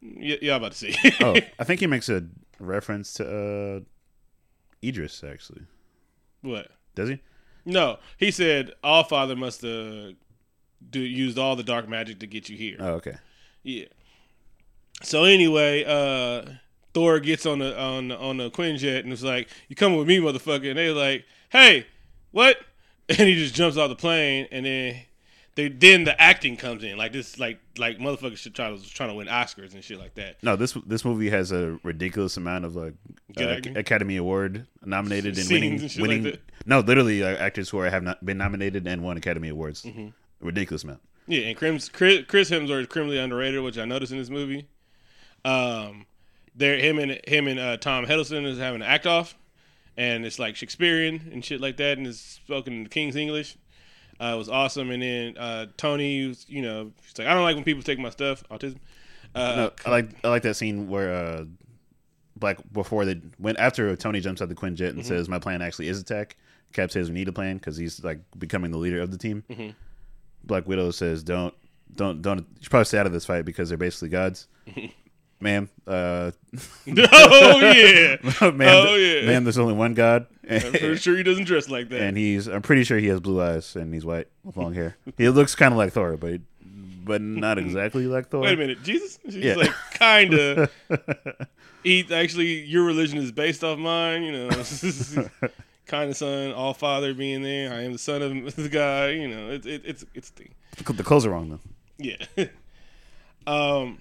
y- y'all about to see. Oh, I think he makes a reference to uh, Idris. Actually, what? does he? No, he said All Father must have do used all the dark magic to get you here. Oh, okay. Yeah. So anyway, uh Thor gets on the on the, on the Quinjet and it's like, "You coming with me, motherfucker?" And they're like, "Hey, what?" And he just jumps off the plane, and then they then the acting comes in like this, like like motherfuckers should try to trying to win Oscars and shit like that. No, this this movie has a ridiculous amount of like uh. Academy Award nominated and winning and like winning. that. no, literally uh, actors who are, have not been nominated and won Academy Awards. Mm-hmm. Ridiculous amount. Yeah, and Chris, Chris, Hemsworth is criminally underrated, which I noticed in this movie. Um, there, him and him and uh, Tom Hiddleston is having an act off, and it's like Shakespearean and shit like that, and it's spoken in King's English. Uh, it was awesome, and then uh, Tony, was, you know, he's like, I don't like when people take my stuff, autism. Uh, No, I like I like that scene where uh, Black before they when after Tony jumps out the Quinjet and Mm-hmm. says my plan actually is attack. Cap says we need a plan because he's like becoming the leader of the team. Mm-hmm. Black Widow says don't don't don't. You should probably stay out of this fight because they're basically gods. Ma'am, uh, oh yeah, ma'am, Oh, yeah. ma'am. There's only one god, I'm pretty sure he doesn't dress like that. and he's I'm pretty sure he has blue eyes and he's white with long hair. He looks kind of like Thor, but but not exactly like Thor. Wait a minute, Jesus? She's Yeah. like kinda. he actually, your religion is based off mine. You know, kind of son, all father being there. I am the son of the guy. You know, it, it, it's it's a thing. The clothes are wrong though. Yeah. um.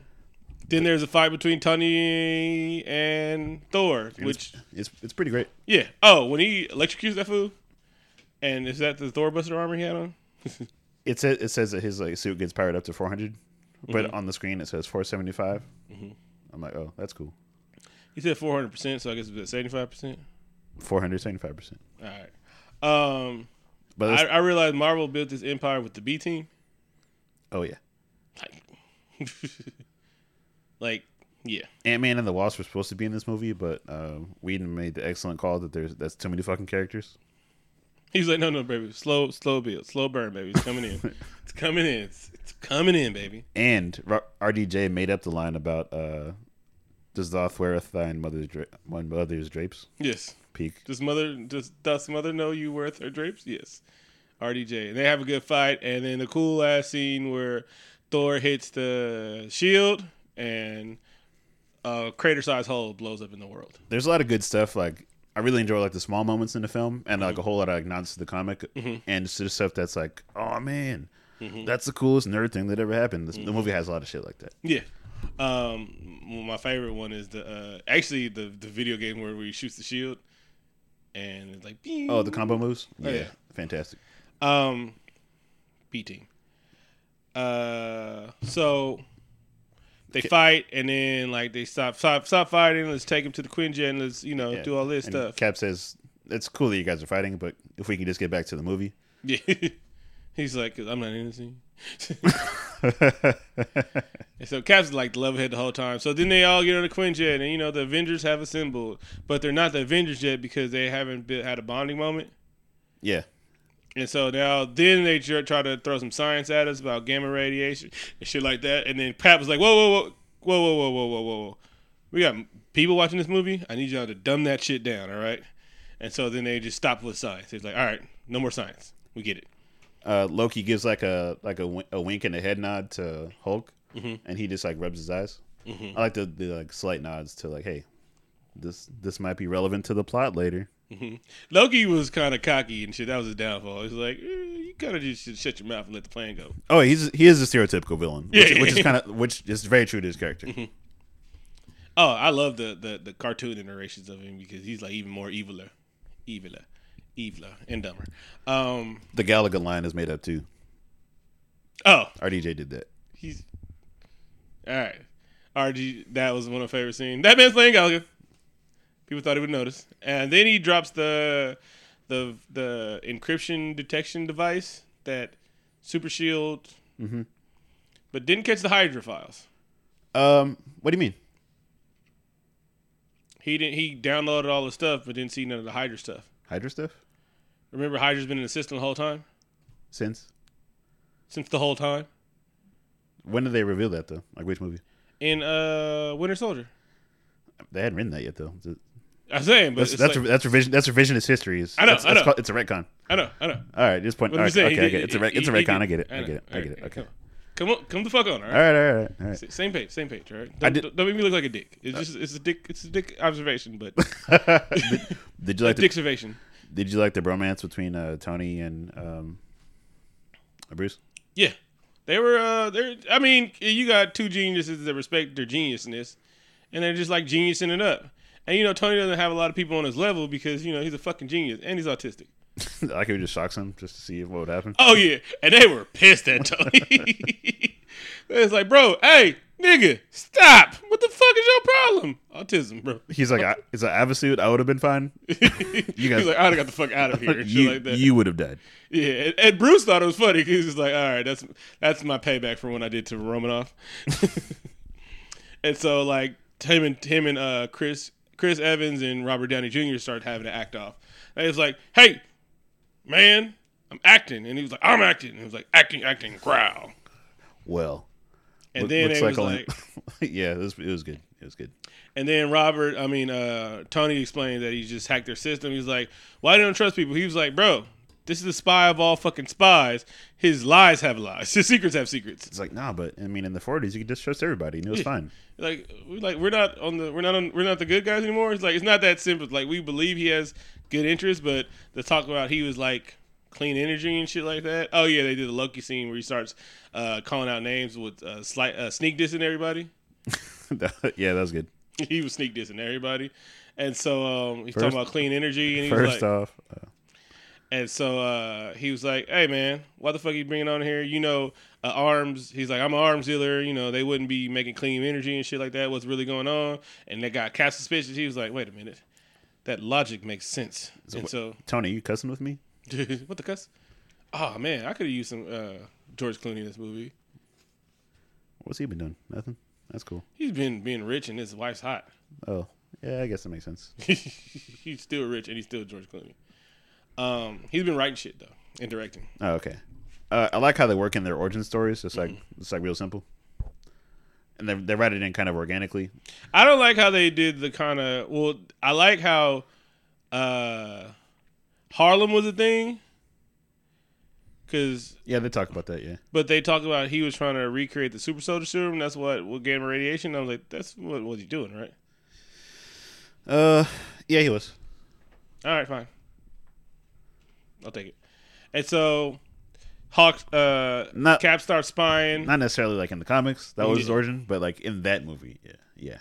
Then there's a fight between Tony and Thor, which It's it's pretty great. yeah. Oh, when he electrocutes that fool, and is that the Thor Buster armor he had on? It says it says that his like suit gets powered up to 400, Mm-hmm. but on the screen it says 475. I'm like, oh, that's cool. He said 400, percent so I guess it's 75 percent. 475 percent. All right. Um. But I, I realized Marvel built this empire with the B team. oh yeah, Like, like yeah. Ant Man and the Wasp were supposed to be in this movie, but uh, Whedon made the excellent call that there's that's too many fucking characters. He's like, no, no, baby, slow, slow build, slow burn, baby. It's coming in. it's coming in. It's, it's coming in, baby. And R- RDJ made up the line about uh, does doth weareth thine mother's dra- my mother's drapes Yes. peak. Does mother does does mother know you worth her drapes? Yes. RDJ. And they have a good fight, and then the cool ass scene where Thor hits the shield and a crater sized hole blows up in the world. There's a lot of good stuff. Like I really enjoy like the small moments in the film, and Mm-hmm. like a whole lot of like, nods to the comic, and just stuff that's like, oh man, Mm-hmm. that's the coolest nerd thing that ever happened. This, The movie has a lot of shit like that. Yeah. Um, well, my favorite one is the uh, actually the the video game where he shoots the shield, and it's like Oh, the combo moves, Oh, yeah, yeah. fantastic. um, B team. Uh, so they fight, and then like they stop stop stop fighting. Let's take him to the Quinjet, and let's you know Yeah. do all this And stuff. Cap says it's cool that you guys are fighting, but if we can just get back to the movie. Yeah. He's like, "Cause I'm not innocent. And so Cap's like the level head the whole time. So then they all get on the Quinjet, and you know the Avengers have assembled, but they're not the Avengers yet because they haven't been, had a bonding moment. yeah, And so now, then they tr- try to throw some science at us about gamma radiation and shit like that. And then Pat was like, "Whoa, whoa, whoa, whoa, whoa, whoa, whoa, whoa, whoa, whoa! We got people watching this movie. I need y'all to dumb that shit down, all right?" And so then they just stop with science. It's like, "All right, no more science. We get it." uh, Loki gives like a like a, a wink and a head nod to Hulk, Mm-hmm. and he just like rubs his eyes. I like the, the like slight nods to like, hey, this this might be relevant to the plot later. Loki was kind of cocky and shit. That was his downfall. He's like, eh, you kind of just should shut your mouth and let the plane go. Oh, he's he is a stereotypical villain, which, Yeah. which is kind of which is very true to his character. Oh, I love the the, the cartoon iterations of him because he's like even more eviler, eviler, eviler, and dumber. Um. The Gallagher line is made up too. Oh, RDJ did that. he's all right. RG, that was one of my favorite scenes. That man's playing Gallagher. People thought he would notice, and then he drops the the the encryption detection device that Super Shield, but didn't catch the Hydra files. Um, what do you mean? He didn't. He downloaded all the stuff, but didn't see none of the Hydra stuff. Hydra stuff Remember, Hydra's been in the system the whole time since since the whole time when did they reveal that though? Like which movie? in uh Winter Soldier. They hadn't written that yet though. I'm saying, but That's it's that's like, that's revision. That's revisionist history. Is I know, That's, I know. called- it's a retcon. I know, I know. All right, just point. All right, saying, okay, he I get it. It's a it's a retcon. I get it. I get it. I get it. Okay. Come on, come the fuck on, all All right? right, all right, all right. Same page, same page, all right? Don't, did- don't make me look like a dick. It's just it's a dick it's a dick observation, but did, did you like the, dick observation. Did you like the bromance between uh, Tony and um, Bruce? Yeah, they were. uh They're. I mean, you got two geniuses that respect their geniusness, and they're just like geniusing it up. And you know, Tony doesn't have a lot of people on his level because you know he's a fucking genius and he's autistic. like it just shocks him just to see what would happen. Oh yeah, and they were pissed at Tony. it's like, "Bro, hey, nigga, stop! What the fuck is your problem? Autism, bro." He's like, I, "It's an Avasuit. I would have been fine. You He's guys, like, "I'd have got the fuck out of here." you, like you would have died." Yeah, and, and Bruce thought it was funny because he's like, "All right, that's that's my payback for what I did to Romanoff." and so like him and him and uh, Chris Chris Evans and Robert Downey Jr. started having to act off. And he was like, "Hey, man, I'm acting," and he was like, "I'm acting," and he was like, "Acting, acting, growl." Well, And look- then looks it was only- like, yeah, it was, it was good. It was good. and then Robert, I mean, uh, Tony explained that he just hacked their system. He's like, "Why don't trust people?" He was like, "Bro." This is the spy of all fucking spies. His lies have lies. His secrets have secrets. It's like, nah, but I mean, in the '40s, you could just trust everybody, and it was fine. like we like we're not on the we're not on we're not the good guys anymore. It's like it's not that simple. Like we believe he has good interests, but the talk about he was like clean energy and shit like that. Oh yeah, they did the Loki scene where he starts uh, calling out names with uh, slight uh, sneak dissing everybody. yeah, that was good. he was sneak dissing everybody, and so um, he's First- talking about clean energy, and he was First like, off, uh, and so uh, he was like, "Hey man, why the fuck are you bringing on here? You know, uh, arms." He's like, "I'm an arms dealer. You know, they wouldn't be making clean energy and shit like that. What's really going on?" And they got cast suspicious. He was like, "Wait a minute, that logic makes sense." and so, Tony, you cussing with me? what the cuss? Oh man, I could have used some uh, George Clooney in this movie. What's he been doing? Nothing. That's cool. He's been being rich and his wife's hot. Oh, yeah, I guess that makes sense. he's still rich and he's still George Clooney. Um, he's been writing shit though and directing. Oh, okay. Uh, I like how they work in their origin stories. It's like Mm-hmm. it's like real simple, and they they write it in kind of organically. I don't like how they did the kind of well. I like how uh, Harlem was a thing, because Yeah, they talk about that. Yeah, but they talk about he was trying to recreate the super soldier serum. That's what what gamma radiation. I was like, that's what was he doing, right? uh, yeah, he was. All right, fine. I'll take it. And so Hawk, uh, Not- Cap starts spying. Not necessarily like in the comics that was his origin, but like in that movie, yeah, yeah.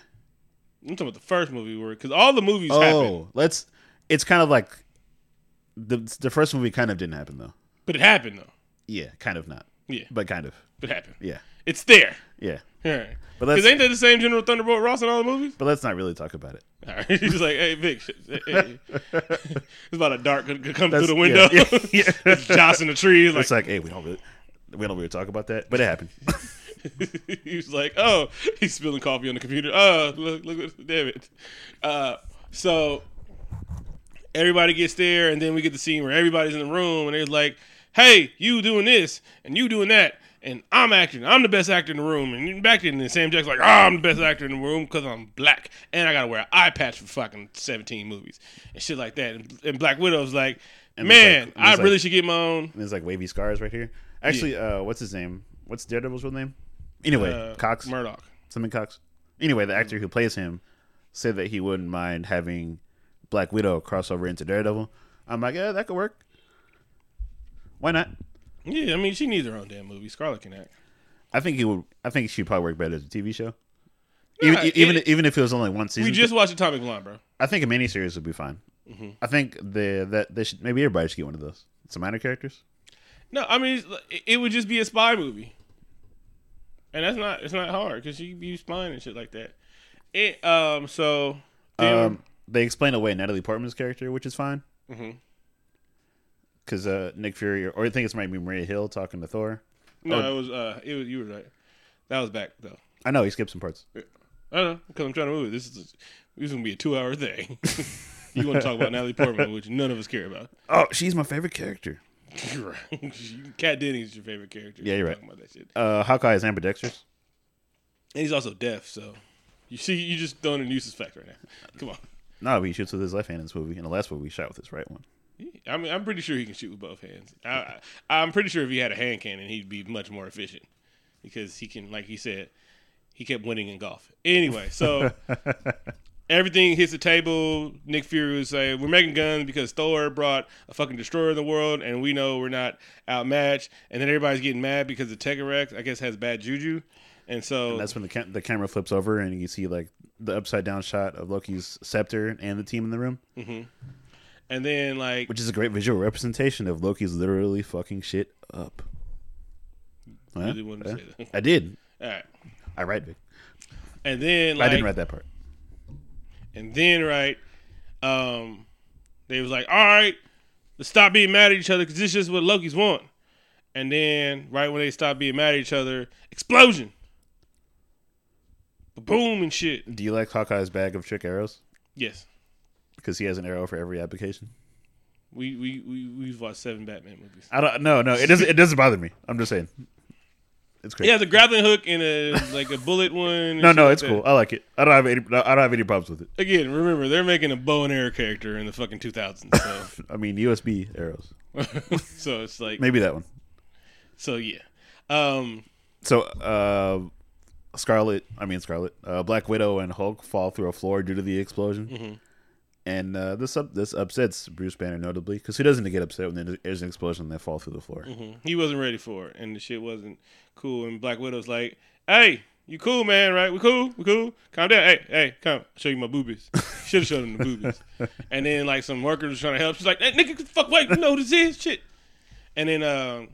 I'm talking about the first movie where because all the movies Oh, happened, let's. It's kind of like the the first movie kind of didn't happen though. but it happened though. Yeah, kind of not, Yeah, but kind of. it happened. Yeah, It's there. yeah. All right. But Because ain't that the same General Thunderbolt Ross in all the movies? but let's not really talk about it. All right. He's like, hey, Vic, sh- hey, hey. it's about a dark could could come through That's- the window. yeah, yeah, yeah. Joss the trees. Like, It's like, hey, we don't really, we don't really talk about that, but it happened. he's like, oh, he's spilling coffee on the computer. Oh, look, look, look damn it. Uh, so everybody gets there, and then we get the scene where everybody's in the room, and they're like, hey, you doing this, and you doing that. And I'm acting. I'm the best actor in the room. And back in, Sam Jackson's like, oh, I'm the best actor in the room because I'm black. And I got to wear an eye patch for fucking 17 movies. And shit like that. And, and Black Widow's like, And man, like- I really like- should get my own. There's like wavy scars right here. Actually, uh, what's his name? What's Daredevil's real name? Anyway, Uh, Cox. Murdock. Something Cox. Anyway, the actor who plays him said that he wouldn't mind having Black Widow cross over into Daredevil. I'm like, yeah, that could work. Why not? Yeah, I mean, she needs her own damn movie. Scarlett can act. I think he would. I think she'd probably work better as a TV show. Nah, Even even it- even if it was only one season, We just watched Atomic Blonde, bro. I think a miniseries would be fine. Mm-hmm. I think the that they should maybe everybody should get one of those. Some minor characters. No, I mean, it would just be a spy movie, and that's not it's not hard because you be spying and shit like that. It, um, so Um, they explain away Natalie Portman's character, which is fine. Mhm. Because uh, Nick Fury, or I think it's might be Maria Hill talking to Thor. no, oh. it was uh, it was you were right. That was back though. I know he skipped some parts. I know because I'm trying to move it. This is this is gonna be a two hour thing. you want to talk about Natalie Portman, which none of us care about. Oh, she's my favorite character. You're right. Kat Dennings is your favorite character. Yeah, you're right. About that shit, Uh, Hawkeye is ambidextrous. and he's also deaf. So you see, you just throwing a useless fact right now. Come on. No, but he shoots with his left hand in this movie. and the last movie, he shot with his right one. I mean, I'm pretty sure he can shoot with both hands. I, I, I'm pretty sure if he had a hand cannon, he'd be much more efficient because he can, like he said, he kept winning in golf. Anyway, so everything hits the table. Nick Fury was saying, "We're making guns because Thor brought a fucking destroyer in the world, and we know we're not outmatched." And then everybody's getting mad because the Tesseract, I guess, has bad juju, and so And that's when the cam- the camera flips over and you see like the upside down shot of Loki's scepter and the team in the room, mm-hmm. And then like which is a great visual representation of Loki's literally fucking shit up. Huh? really wanted to say that. I did. All right, I write Vic. and then like I didn't write that part. And then, right, um, they was like, all right, let's stop being mad at each other because this is what Loki's want. And then, right when they stop being mad at each other, explosion, boom and shit. Do you like Hawkeye's bag of trick arrows? Yes, Because he has an arrow for every application. we we we we've watched seven Batman movies. I don't. No, no. It doesn't. It doesn't bother me. I'm just saying. It's great. Yeah, the grappling hook and a like a bullet one. no, no. It's cool. I like it. I don't have any. I don't have any problems with it. Again, remember they're making a bow and arrow character in the fucking 2000s, so I mean, USB arrows. so it's like Maybe that one. so yeah. Um, So, uh, Scarlet. I mean, Scarlet. Uh, Black Widow and Hulk fall through a floor due to the explosion. Mm-hmm. And uh, this up this upsets Bruce Banner notably because he doesn't get upset when there's an explosion and they fall through the floor. Mhm. He wasn't ready for it, and the shit wasn't cool. And Black Widow's like, "Hey, you cool, man? Right? We cool? We cool? Calm down. Hey, hey, come. Show you my boobies. Should have shown him the boobies." and then like some workers trying to help. She's like, "Hey, nigga, fuck wait, you know who this is? Shit." And then, um,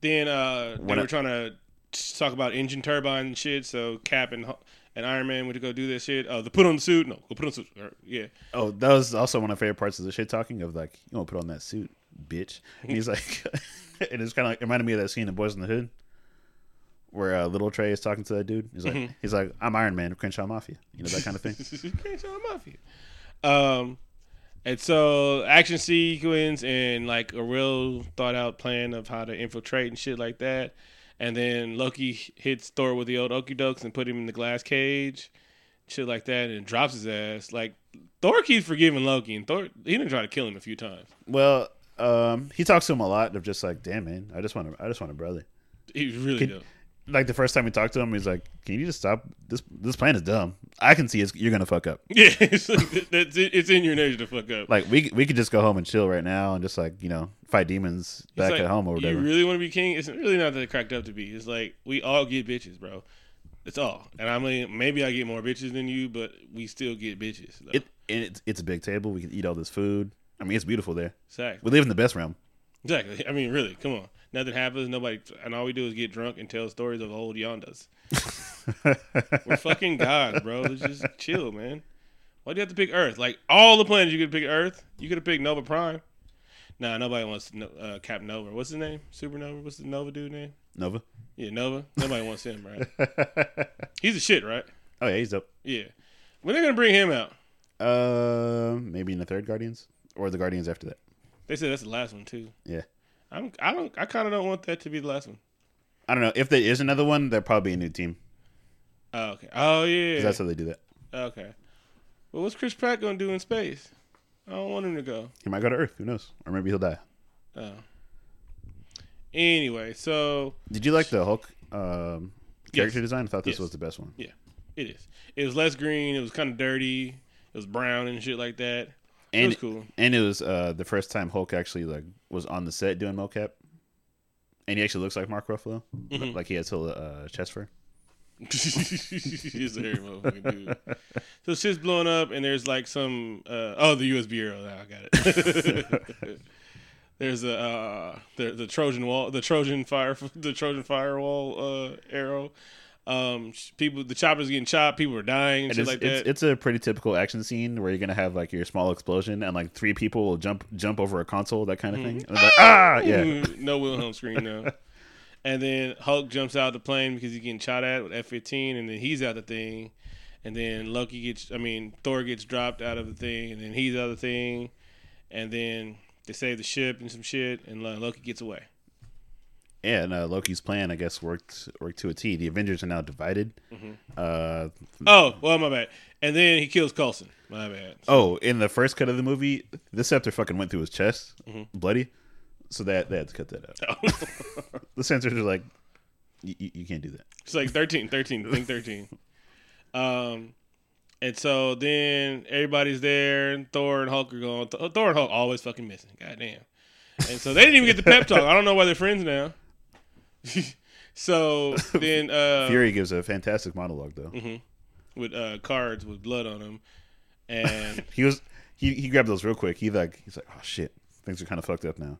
then uh, they When were I- trying to talk about engine turbine and shit. So Cap and and Iron Man went to go do this shit. Uh, the put on the suit. No, go put on the suit. Yeah. Oh, that was also one of my favorite parts of the shit talking of like, you want to put on that suit, bitch. And he's like, and it is kind of like reminded me of that scene in Boys in the Hood where uh, Little Trey is talking to that dude. He's like, he's like, I'm Iron Man, of Crenshaw Mafia, you know that kind of thing. Crenshaw Mafia. Um, and so action sequence and like a real thought out plan of how to infiltrate and shit like that. And then Loki hits Thor with the old okey dokes and put him in the glass cage, shit like that, and drops his ass. Like Thor keeps forgiving Loki, and Thor he didn't try to kill him a few times. Well, um, he talks to him a lot of just like, damn man, I just want to, I just want a brother. He really Can- dope. Like the first time we talked to him, he's like, "Can you just stop? This this plan is dumb. I can see it's, you're gonna fuck up. Yeah, it's, like, that's it's in your nature to fuck up. Like we we could just go home and chill right now and just like you know fight demons It's back like, at home or whatever. You really want to be king? It's really not that cracked up to be. It's like we all get bitches, bro. That's all. And I mean, maybe I get more bitches than you, but we still get bitches. though. It and it's it's a big table. We can eat all this food. I mean, it's beautiful there. exactly. We live in the best realm. Exactly. I mean, really. Come on. Nothing happens. Nobody. And all we do is get drunk and tell stories of old Yondas. We're fucking gods, bro. Let's just chill, man. Why do you have to pick Earth? Like all the planets, you could pick Earth. You could have picked Nova Prime. Nah, nobody wants to know, uh, Cap Nova. What's his name? Supernova. What's the Nova dude name? Nova. Yeah, Nova. Nobody wants him, right? He's a shit, right? Oh yeah, he's up. Yeah. When they gonna bring him out? Uh, maybe in the third Guardians or the Guardians after that. They said that's the last one too. Yeah. I'm. I don't. I kind of don't want that to be the last one. I don't know if there is another one. There'll probably be a new team. Oh, okay. Oh yeah. 'Cause That's how they do that. Okay. Well, what's Chris Pratt gonna do in space? I don't want him to go. He might go to Earth. Who knows? Or maybe he'll die. Oh. Anyway, so Did you like the Hulk um, character Yes. design? I thought this Yes. was the best one. Yeah. It is. It was less green. It was kind of dirty. It was brown and shit like that. It And was cool. and it was uh, the first time Hulk actually like was on the set doing mocap, and he actually looks like Mark Ruffalo, Mm-hmm. like he has a uh, chest fur. He's a hairy motherfucking dude. So shit's blowing up, and there's like some. Uh, oh, the USB arrow. Now I got it. there's a uh, the the Trojan wall, the Trojan fire, the Trojan firewall uh, arrow. Um, people, the choppers getting chopped. People are dying and, And shit it's, like that. it's a pretty typical action scene where you're gonna have like your small explosion and like three people will jump jump over a console, that kind of thing. And it's like, ah, yeah. Mm, no Wilhelm scream now. And then Hulk jumps out the plane because he's getting shot at with F fifteen, and then he's out the thing. And then Loki gets, I mean, Thor gets dropped out of the thing, and then he's out of the thing. And then they save the ship and some shit, and Loki gets away. Yeah, and uh, Loki's plan, I guess, worked worked to a T. The Avengers are now divided. Uh, Oh, well, my bad. And then he kills Coulson. My bad. oh, in the first cut of the movie, the scepter fucking went through his chest, Mm-hmm. bloody. So that they had to cut that out. the censors are like, "Y- y- you can't do that. It's like 13, 13, think 13. Um, and so then everybody's there, and Thor and Hulk are going. Th- Thor and Hulk always fucking missing. Goddamn. And so they didn't even get the pep talk. I don't know why they're friends now. so then, uh, Fury gives a fantastic monologue though. with uh, cards with blood on them, and He was he, he grabbed those real quick. He like he's like, oh shit, things are kind of fucked up now.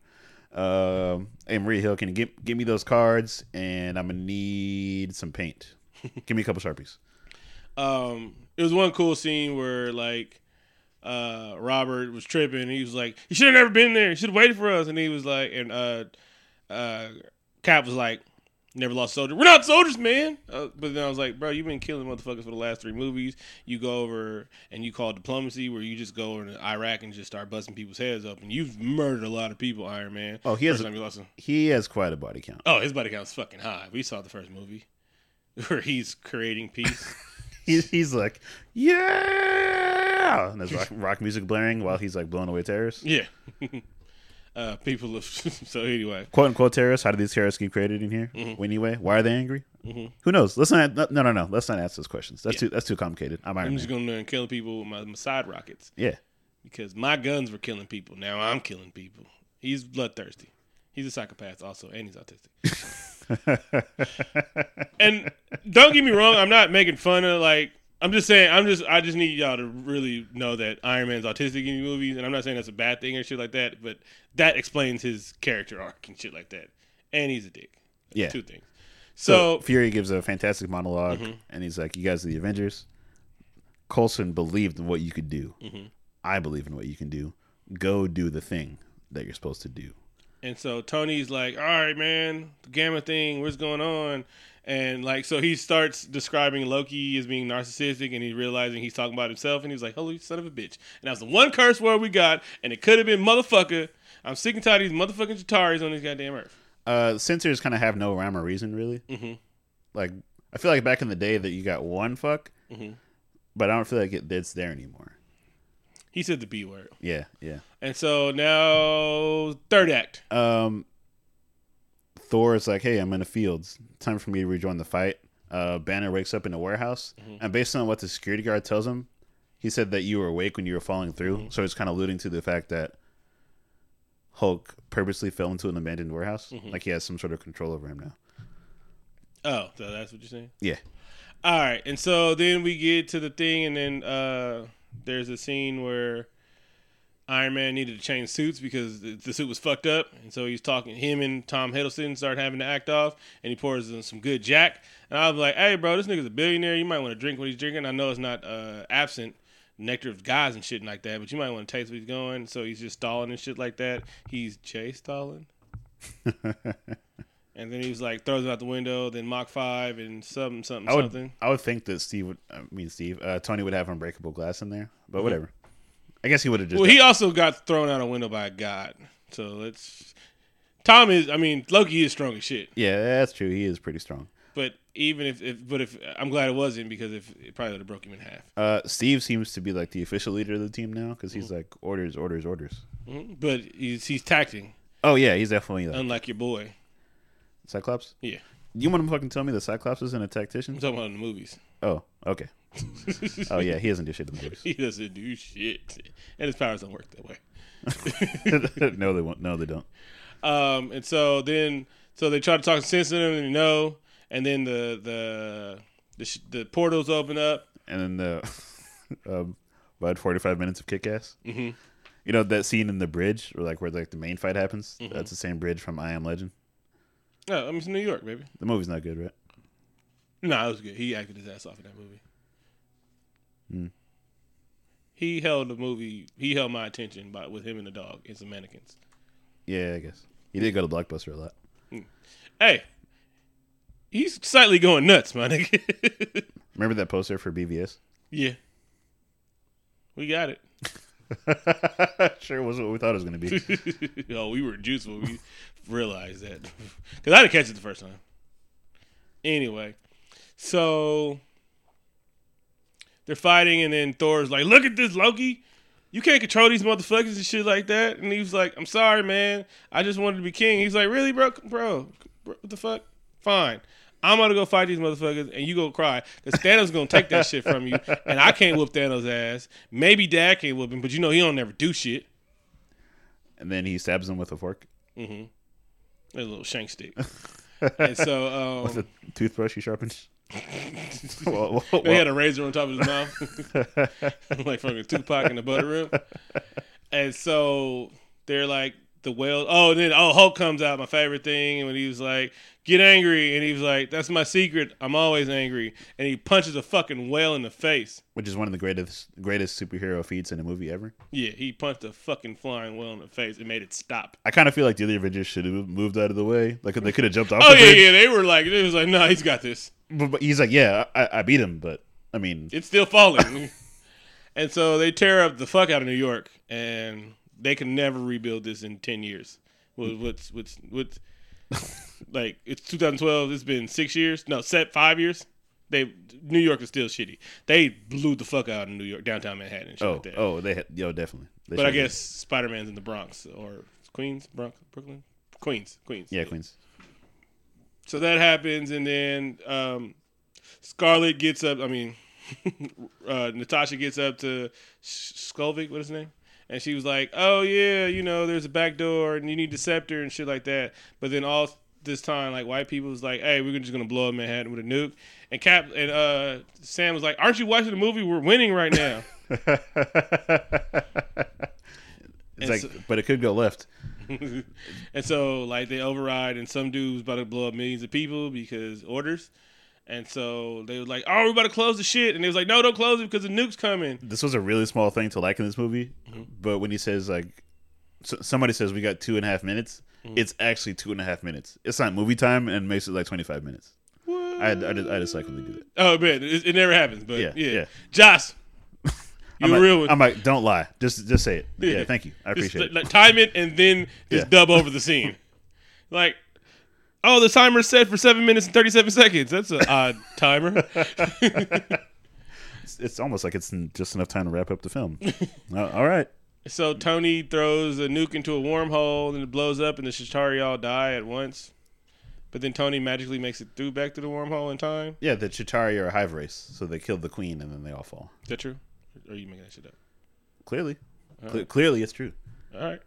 Um, hey Maria Hill, can you give give me those cards? And I'm gonna need some paint. give me a couple sharpies. um, it was one cool scene where like uh, Robert was tripping. He was like, "You should have never been there. You should have waited for us." And he was like, and uh, uh, Cap was like, "Never lost a soldier. We're not soldiers, man." Uh, but then I was like, "Bro, you've been killing motherfuckers for the last three movies. You go over and you call diplomacy, where you just go over to Iraq and just start busting people's heads up, and you've murdered a lot of people, Iron Man." Oh, he has First time you lost him. he has quite a body count. Oh, his body count's fucking high. We saw the first movie where he's creating peace. He's he's like, yeah, and there's rock, rock music blaring while he's like blowing away terrorists. Yeah. Uh, people of so anyway. quote unquote terrorists. How do these terrorists get created in here? Anyway, why are they angry? Who knows? Let's not. No, no, no. Let's not ask those questions. That's too. That's too complicated. I'm I'm just going to kill people with my, my side rockets yeah. because my guns were killing people. Now I'm killing people. He's bloodthirsty. He's a psychopath also, and he's autistic. and don't get me wrong, I'm not making fun of like. I'm just saying. I'm just. I just need y'all to really know that Iron Man's autistic in these movies, and I'm not saying that's a bad thing or shit like that. But that explains his character arc and shit like that. And he's a dick. Yeah. Two things. So, So, Mm-hmm. Fury gives a fantastic monolog and he's like, "You guys are the Avengers." Coulson believed in what you could do. Mm-hmm. I believe in what you can do. Go do the thing that you're supposed to do. And so Tony's like, "All right, man, the Gamma thing, what's going on?" And like, so he starts describing Loki as being narcissistic, and he's realizing he's talking about himself, and he's like, "Holy son of a bitch!" And that was the one curse word we got, and it could have been motherfucker. I'm sick and tired of these motherfucking Chitauris on this goddamn earth. Uh, censors kind of have no rhyme or reason, really. Mhm. Like, I feel like back in the day that you got one fuck, Mhm. but I don't feel like it, it's there anymore. He said the B word, Yeah, yeah. and so now third act. Um, Thor is like, "Hey, I'm in the fields. Time for me to rejoin the fight." Uh, Banner wakes up in the warehouse, and based on what the security guard tells him, he said that you were awake when you were falling through. So it's kind of alluding to the fact that Hulk purposely fell into an abandoned warehouse, like he has some sort of control over him now. Oh, so that's what you're saying. Yeah, All right, and so then we get to the thing, and then uh, there's a scene where Iron Man needed to change suits because the, the suit was fucked up, and so he's talking. Him and Tom Hiddleston start having to act off, and he pours in some good Jack. And I was like, "Hey, bro, this nigga's a billionaire. You might want to drink what he's drinking. I know it's not uh, absent." Nectar of guys and shit like that, but you might want to taste what he's going. So he's just stalling and shit like that. He's Jay stalling. And then he was like throws it out the window. Then Mach five and something something I would. something. I would think that Steve would. I mean, Steve. Uh, Tony would have unbreakable glass in there, but whatever. I guess he would have just. Well, he also got thrown out a window by a god. So let's. Tom is. I mean, Loki is strong as shit. yeah, that's true. He is pretty strong. But even if, if but if I'm glad it wasn't because if it probably would have broke him in half. Uh, Steve seems to be like the official leader of the team now because he's like orders, orders, orders. Mhm. But he's he's tacting, Oh yeah, he's definitely like unlike your boy. Cyclops. Yeah. You want to fucking tell me the Cyclops isn't a I'm tactician? talking about in the movies. Oh, okay. Oh yeah, he doesn't do shit in the movies. he doesn't do shit, and his powers don't work that way. no, they won't. No, they don't. Um, and so then, so they try to talk sense to him, and no. And then the the the, sh- the portals open up. And then the um, about forty-five minutes of kick-ass. Mhm. You know that scene in the bridge, or like where like the main fight happens. Mm-hmm. That's the same bridge from I Am Legend. Oh, I mean, it's New York, baby. The movie's not good, right? No, it was good. He acted his ass off in that movie. Hmm. He held the movie. He held my attention by with him and the dog and some mannequins. Yeah, I guess he did go to Blockbuster a lot. Hey, he's slightly going nuts, my nigga. Remember that poster for BVS? yeah, we got it. sure wasn't what we thought it was going to be. oh, we were juiced when we realized that because I didn't catch it the first time. Anyway, so they're fighting, and then Thor's like, "Look at this, Loki." You can't control these motherfuckers and shit like that. And he was like, "I'm sorry, man. I just wanted to be king." He's like, "Really? Bro, bro what the fuck? Fine. I'm gonna go fight these motherfuckers, and you go cry because Thanos gonna take that shit from you, and I can't whoop Thanos' ass. Maybe Dad can whoop him, but you know he don't never do shit. and then he stabs him with a fork, Mm-hmm. A little shank stick. and so with um, a toothbrush he sharpens. they had a razor on top of his mouth, like fucking Tupac in the butter room. And so they're like the whale. Oh, and then oh Hulk comes out, my favorite thing, and when he was like, "Get angry," and he was like, "That's my secret. I'm always angry." And he punches a fucking whale in the face. which is one of the greatest greatest superhero feats in a movie ever. Yeah, he punched a fucking flying whale in the face. and made it stop. I kind of feel like the other Avengers should have moved out of the way. Like they could have jumped off. Oh the yeah, bridge. yeah. They were like, it was like, no, he's got this. But, but he's like, yeah, I, I beat him, but I mean, it's still falling. and so they tear up the fuck out of New York, and they can never rebuild this in ten years. What- What's what's what's like? It's 2012. It's been six years. No, set five years. They New York is still shitty. They blew the fuck out of New York, downtown Manhattan, and shit oh, like that. oh, they had, yo, definitely. They but I guess Spider Man's in the Bronx or Queens, Bronx, Brooklyn, Queens, Queens. yeah, Queens. So that happens, and then um, Scarlet gets up. I mean, uh, Natasha gets up to Selvig. What is his name? And she was like, "Oh yeah, you know, there's a back door, and you need the scepter and shit like that." But then all this time, like white people was like, "Hey, we're just gonna blow up Manhattan with a nuke." And Cap and uh, Sam was like, "Aren't you watching the movie? We're winning right now." It's like, so- but it could go left. and so like they override and some dude's about to blow up millions of people because orders. And so they were like, "Oh, we're about to close the shit," and they was like, "No, don't close it because the nuke's coming." This was a really small thing to like in this movie, Mm-hmm. but when he says like, so, somebody says we got two and a half minutes, Mm-hmm. it's actually two and a half minutes. It's not movie time and makes it like twenty five minutes. I I just, I just like when they do that. Oh man, it, it never happens. But yeah, Yeah, yeah. Josh, you I'm a like, real one. I'm like, don't lie. Just just say it. Yeah, Yeah. thank you. I Just, appreciate it. like, time it and then just Yeah. dub over the scene. like, oh, the timer's set for seven minutes and thirty-seven seconds. That's an odd timer. It's, it's almost like it's just enough time to wrap up the film. Uh, all right. so Tony throws a nuke into a wormhole and it blows up, and the Chitauri all die at once. But then Tony magically makes it through back to the wormhole in time. Yeah, the Chitauri are a hive race, so they killed the queen and then they all fall. Is that true? Or are you making that shit up? Clearly, Cle- clearly it's true. All right.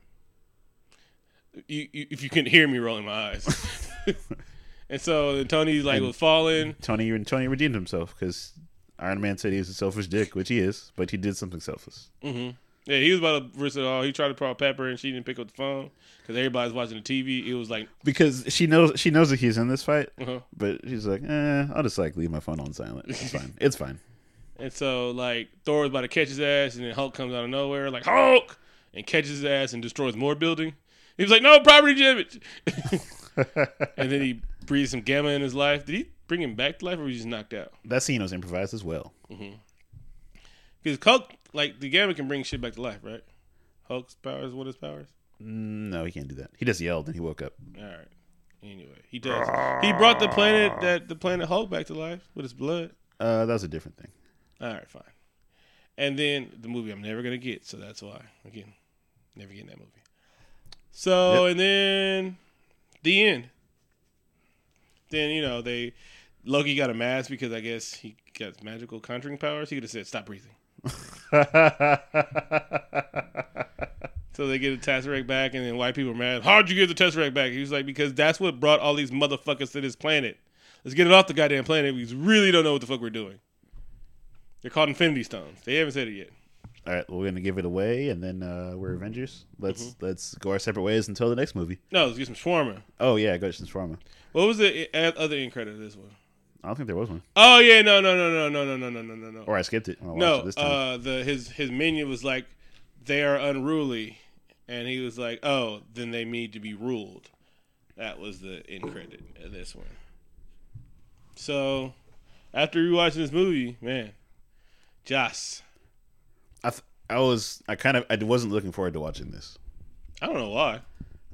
You, you, if you couldn't hear me rolling my eyes. and so then Tony like And- was falling. Tony and Tony redeemed himself because Iron Man said he was a selfish dick, which he is, but he did something selfless. hmm Yeah, he was about to risk it all. He tried to call Pepper and she didn't pick up the phone because everybody's watching the TV. It was like, Because she knows she knows that he's in this fight, uh-huh. but she's like, eh, I'll just like leave my phone on silent. It's fine. It's fine. and so like Thor was about to catch his ass, and then Hulk comes out of nowhere like Hulk and catches his ass and destroys more building. He was like, "No property damage," and then he breathed some gamma in his life. Did he bring him back to life, or was he just knocked out? That scene was improvised as well. Because Hulk, like the gamma, can bring shit back to life, right? Hulk's powers, what his powers? No, he can't do that. He just yelled and he woke up. All right. Anyway, he does. He brought the planet that the planet Hulk back to life with his blood. Uh, that was a different thing. All right, fine. And then the movie I'm never gonna get, so that's why again, never getting that movie. So and then the end. Then you know they Loki got a mask because I guess he got magical conjuring powers. He could have said, "Stop breathing." So they get the Tesseract back, and then white people are mad. How'd you get the Tesseract back? He was like, because that's what brought all these motherfuckers to this planet. Let's get it off the goddamn planet. We really don't know what the fuck we're doing. They're called Infinity Stones. They haven't said it yet. All right, we're gonna give it away, and then uh, we're Avengers. Let's let's go our separate ways until the next movie. No, let's get some shawarma. Oh yeah, go to Transformer. What was the uh, other end credit of this one? I don't think there was one, Oh yeah, no, no, no, no, no, no, no, no, no, no, no. or I skipped it. I No, it this time. uh, the his his minion was like, they are unruly, and he was like, oh, then they need to be ruled. That was the end credit of this one. So, after rewatching this movie, man, Joss, I th- I was I kind of I wasn't looking forward to watching this. I don't know why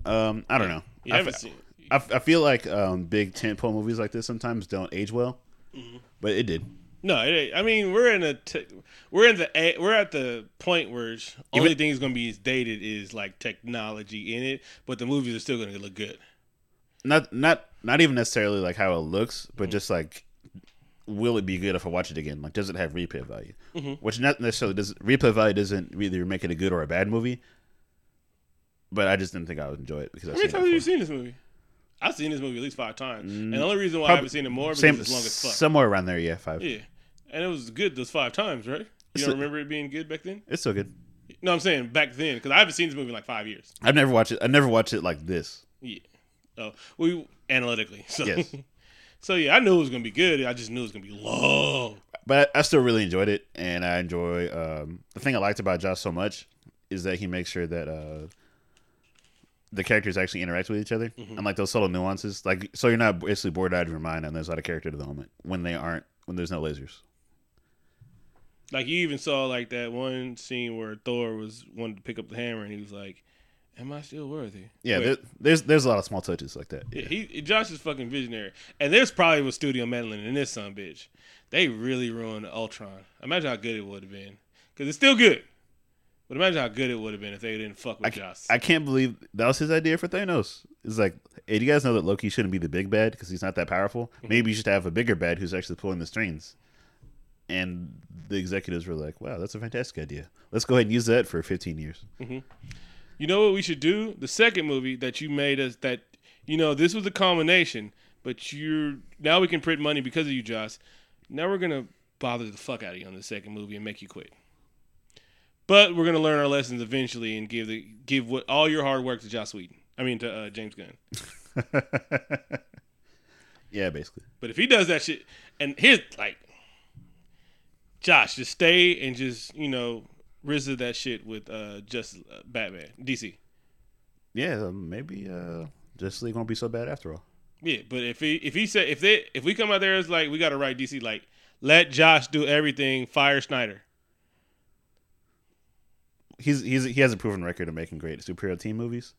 Um, I don't know. you I, haven't seen. I, f- I feel like um, big tentpole movies like this sometimes don't age well, Mm-hmm. but it did. No, it, I mean we're in a te- we're in the a- we're at the point where only thing is going to be dated is like technology in it, but the movies are still going to look good. Not not not even necessarily like how it looks, Mm-hmm. but just like will it be good if I watch it again? Like, does it have replay value? Mm-hmm. Which not necessarily does replay value doesn't either make it a good or a bad movie. But I just didn't think I would enjoy it because I've How many seen times have you seen this movie? I've seen this movie at least five times, and the only reason why I haven't seen it more is because it's long as fuck. somewhere around there. Yeah, five. Yeah, and it was good those five times, right? You It's don't a- remember it being good back then? It's still good. No, I'm saying back then because I haven't seen this movie in like five years. I've never watched it. I never watched it like this. Yeah. Oh, we analytically. So, Yes. so yeah, I knew it was gonna be good. I just knew it was gonna be long. but I still really enjoyed it, and I enjoy um, the thing I liked about Josh so much is that he makes sure that uh, the characters actually interact with each other, and like those subtle nuances, like so you're not basically bored out of your mind, and there's not a character development when they aren't when there's no lasers. Like you even saw like that one scene where Thor was wanted to pick up the hammer, and he was like, "Am I still worthy?" Yeah, there, there's there's a lot of small touches like that. Yeah, he Josh is fucking visionary, and there's probably was studio meddling in this son bitch. They really ruined Ultron. Imagine how good it would have been, because it's still good. But imagine how good it would have been if they didn't fuck with Josh. I can't believe that was his idea for Thanos. It's like, hey, do you guys know that Loki shouldn't be the big bad because he's not that powerful? Mm-hmm. Maybe you should have a bigger bad who's actually pulling the strings. And the executives were like, wow, that's a fantastic idea. Let's go ahead and use that for 15 years. Mm-hmm. You know what we should do? The second movie that you made us that you know this was a combination, but you're now we can print money because of you, Josh. Now we're gonna bother the fuck out of you on the second movie and make you quit. But we're gonna learn our lessons eventually and give the give what all your hard work to Joss Whedon. I mean to uh, James Gunn. yeah, basically. But if he does that shit, and his like, Josh, just stay and just you know RZA that shit with uh just uh, Batman DC. Yeah, um, maybe uh, Justice League won't be so bad after all. Yeah, but if he if he said if they if we come out there as like we got to write DC like let Josh do everything, fire Snyder. He's he's he has a proven record of making great superhero team movies.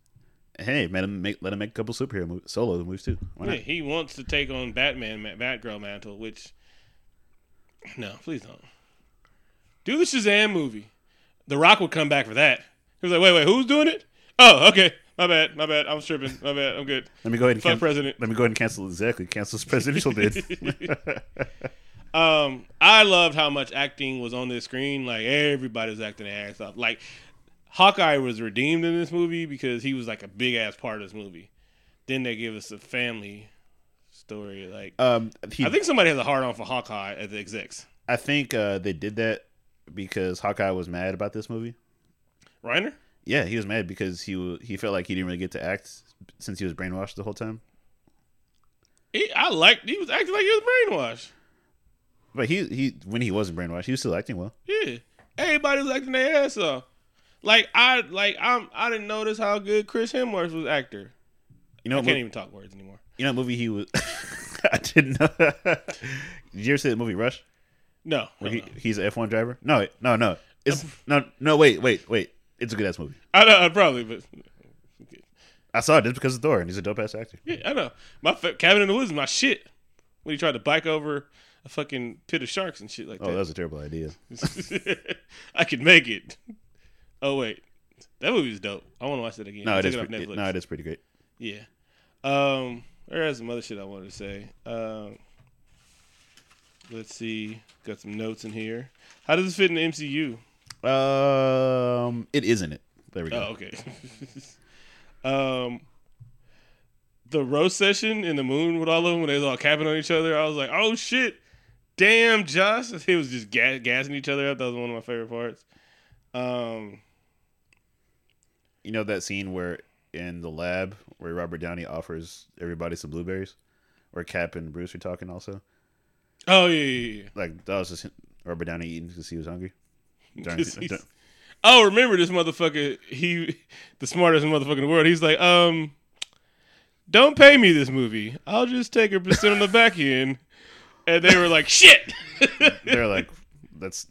Hey, let him make let him make a couple superhero movies, solo movies too. Why Yeah, not? he wants to take on Batman, Batgirl mantle, which no, please don't. Do the Shazam movie. The Rock would come back for that. He was like, wait, wait, who's doing it? Oh, okay, my bad, my bad. I'm tripping. My bad. I'm good. Let me go ahead and Fuck can- president. Let me go ahead and cancel exactly cancel his presidential bid. Um, I loved how much acting was on this screen. Like everybody was acting their ass off. Like Hawkeye was redeemed in this movie because he was like a big ass part of this movie. Then they give us a family story. Like um, he, I think somebody has a hard on for Hawkeye at the execs. I think uh, they did that because Hawkeye was mad about this movie. Renner? Yeah, he was mad because he he felt like he didn't really get to act since he was brainwashed the whole time. He, I liked. He was acting like he was brainwashed. But he he when he wasn't brainwashed, he was still acting well. Yeah, everybody was acting their ass off. Like I like I'm I didn't notice how good Chris Hemsworth was actor. You know I can't mo- even talk words anymore. you know movie he was. I didn't know. Did you ever see the movie Rush? No, no, he, no. he's an F one driver? No, no, no. It's no, no. Wait, wait, wait. It's a good ass movie. I know probably, but I saw it just because of Thor, and he's a dope ass actor. Yeah, I know. My fa- cabin in the woods is my shit. When he tried to bike over a fucking pit of sharks and shit like that. Oh, that that. was a terrible idea. I could make it. Oh wait, that movie was dope. I want to watch that again. No, it is. it Netflix. no, it is pretty great. Yeah. Um, There's some other shit I wanted to say. Um, let's see. Got some notes in here. How does this fit in the MCU? Um, it isn't it. There we go. Oh, okay. um, the roast session in the moon with all of them when they was all capping on each other. I was like, oh shit, damn, Josh. He was just ga- gassing each other up. That was one of my favorite parts. Um, You know that scene where in the lab where Robert Downey offers everybody some blueberries, where Cap and Bruce are talking also. Oh yeah, yeah, yeah. Like that was just Robert Downey eating because he was hungry. During- 'Cause he's- Oh, remember this motherfucker? He, the smartest motherfucker in the world. He's like, um, don't pay me this movie. I'll just take a percent on the back end. And they were like, shit. they're like, that's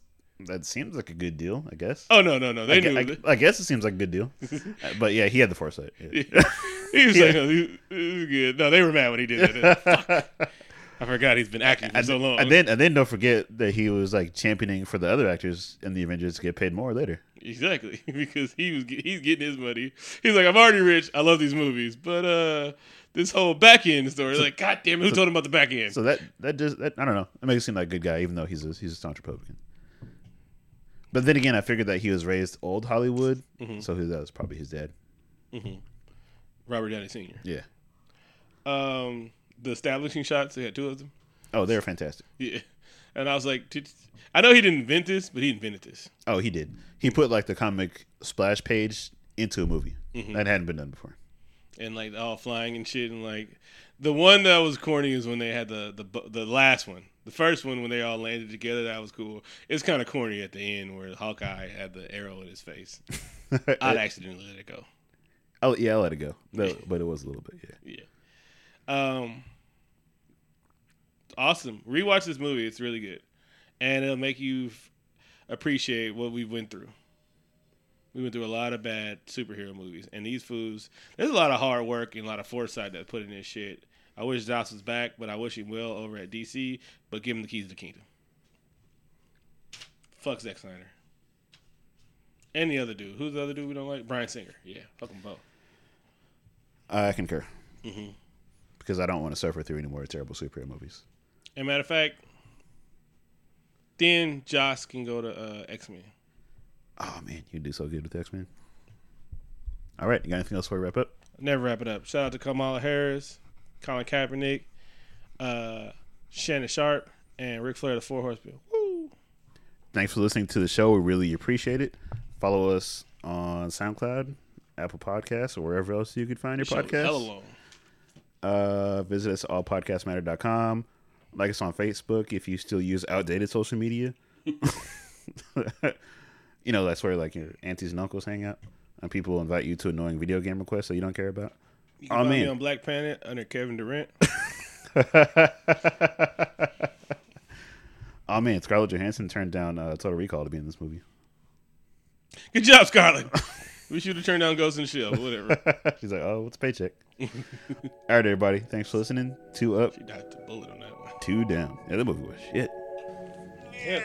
that seems like a good deal, I guess. oh no, no, no. They I, knew. I, I guess it seems like a good deal, Uh, but yeah, he had the foresight. Yeah. he was like, no, this is good. No, they were mad when he did that. I forgot he's been acting for so long. and then and then don't forget that he was like championing for the other actors in the Avengers to get paid more later. exactly because he was he's getting his money. He's like, I'm already rich. I love these movies, but uh, this whole back end story, like, God damn it, who told him about the back end? So that that just that, I don't know. It makes him seem like a good guy, even though he's a he's a staunch Republican. But then again, I figured that he was raised old Hollywood, Mm-hmm. so that was probably his dad. Robert Downey Sr. Yeah. Um, the establishing shots, they had two of them. Oh, they were fantastic. Yeah, and I was like, I know he didn't invent this, but he invented this. Oh, he did. He put like the comic splash page into a movie Mm-hmm. that hadn't been done before. and like all flying and shit and like the one that was corny is when they had the the the last one the first one when they all landed together that was cool it's kind of corny at the end where hawkeye had the arrow in his face i'd accidentally let it go Oh yeah, I let it go, No, but it was a little bit. Yeah. yeah um awesome rewatch this movie it's really good and it'll make you f- appreciate what we went through we went through a lot of bad superhero movies, and these fools. There's a lot of hard work and a lot of foresight that put in this shit. I wish Joss was back, but I wish he will over at DC. But give him the keys to the kingdom. Fuck Zack Snyder. And the other dude. Who's the other dude we don't like? Bryan Singer. Yeah, fuck them both. I concur. Mm-hmm. Because I don't want to suffer through any more terrible superhero movies. And matter of fact, then Joss can go to uh, X Men. Oh man, you do so good with X Men. All right, you got anything else before we wrap up? Never wrap it up. Shout out to Kamala Harris, Colin Kaepernick, uh, Shannon Sharpe, and Ric Flair, the Four Horsemen. Woo! Thanks for listening to the show. We really appreciate it. Follow us on SoundCloud, Apple Podcasts, or wherever else you could find your podcast. podcasts. Uh, visit us at allpodcastmatter.com. Like us on Facebook if you still use outdated social media. you know, that's where like your aunties and uncles hang out. And people invite you to annoying video game requests that you don't care about. You can Oh, find me man. on Black Planet under Kevin Durant. Oh man, Scarlett Johansson turned down uh, Total Recall to be in this movie. Good job, Scarlett. we should have turned down Ghost in the Shell, but whatever. She's like, oh, what's a paycheck? All right, everybody. Thanks for listening. Two up, She dodged the bullet on that. Two down. Yeah, the movie was shit. Yeah,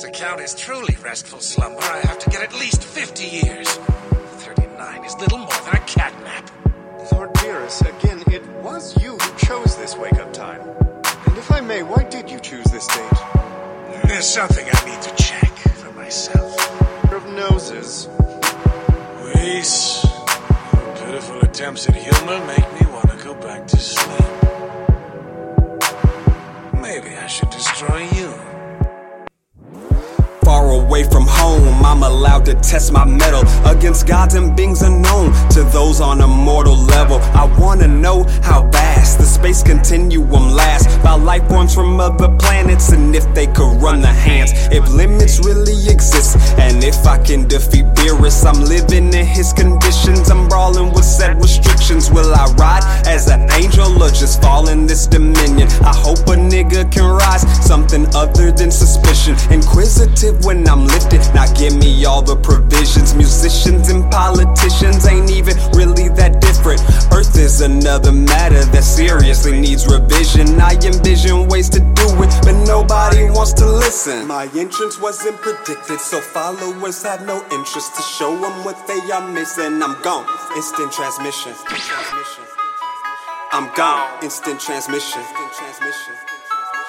To count his truly restful slumber, I have to get at least 50 years. 39 is little more than a catnap. Lord Beerus, again, it was you who chose this wake up time. And if I may, why did you choose this date? There's something I need to check for myself. Attempts at humor make me want to go back to sleep. Maybe I should destroy you. Away from home, I'm allowed to test my mettle against gods and beings unknown to those on a mortal level. I wanna know how vast the space continuum lasts by life forms from other planets and if they could run the hands. If limits really exist and if I can defeat Beerus, I'm living in his conditions. I'm brawling with set restrictions. Will I ride as an angel or just fall in this dominion? I hope a nigga can rise, something other than suspicion. Inquisitive when I'm lifted, now give me all the provisions. Musicians and politicians ain't even really that different. Earth is another matter that seriously needs revision. I envision ways to do it but nobody wants to listen. My entrance wasn't predicted, so followers have no interest to show them what they are missing. I'm gone, instant transmission. I'm gone, instant transmission.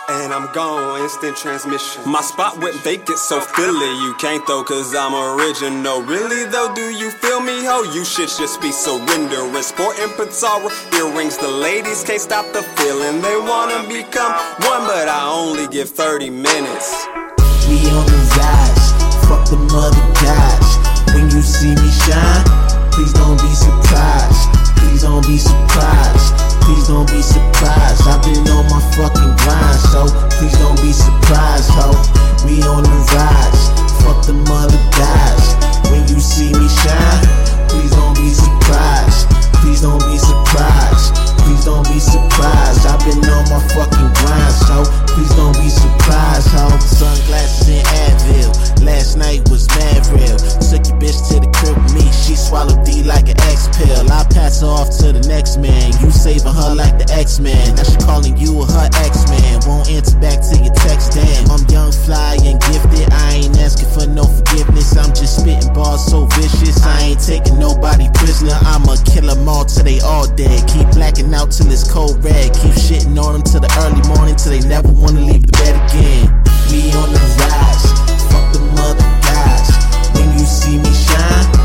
And I'm gone, instant transmission. My spot went vacant, so Philly, you can't though, cause I'm original. Really though, do you feel me, ho? You should just be surrendering. Sporting Potara earrings, the ladies can't stop the feeling. They wanna become one, but I only give 30 minutes. We on the rise, fuck the mother guys. When you see me shine, please don't be surprised. Please don't be surprised. Please don't be surprised. I've been on my fucking grind, so please don't be surprised, ho. We on the rise, fuck the mother guys. When you see me shine, please don't be surprised. Please don't be surprised. Please don't be surprised. I've been on my fucking grind, so please don't be surprised, ho. Sunglasses and Advil. Last night was mad real. Took your bitch to the crib with me. She swallowed D like an X pill. I pass her off to the next man. You saving her like X Men. Now she calling you her X Man. Won't answer back to your text. Damn, I'm young, fly, and gifted. I ain't asking for no forgiveness. I'm just spitting bars so vicious. I ain't taking nobody prisoner. I'ma kill them all till they all dead. Keep blacking out till it's cold red. Keep shitting on them till the early morning till they never wanna leave the bed again. We on the rise. Fuck the mother guys. When you see me shine,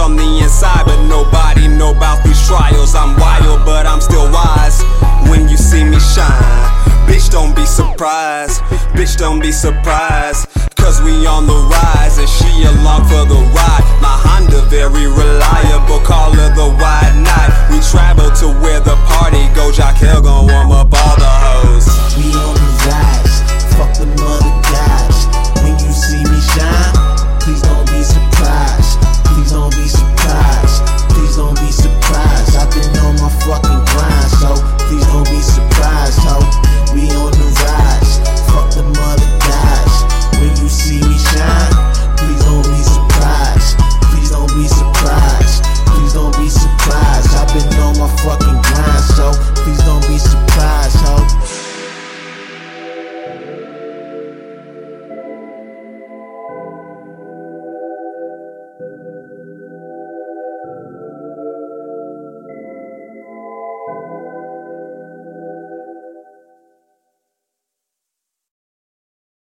on the inside, but nobody know about these trials. I'm wild, but I'm still wise when you see me shine. Bitch, don't be surprised. Bitch, don't be surprised. Cause we on the rise and she along for the ride. My Honda very reliable, call her the wide night. We travel to where the party goes. Jock Hill gon' warm up all the hoes. We on the rise, fuck the mother guys.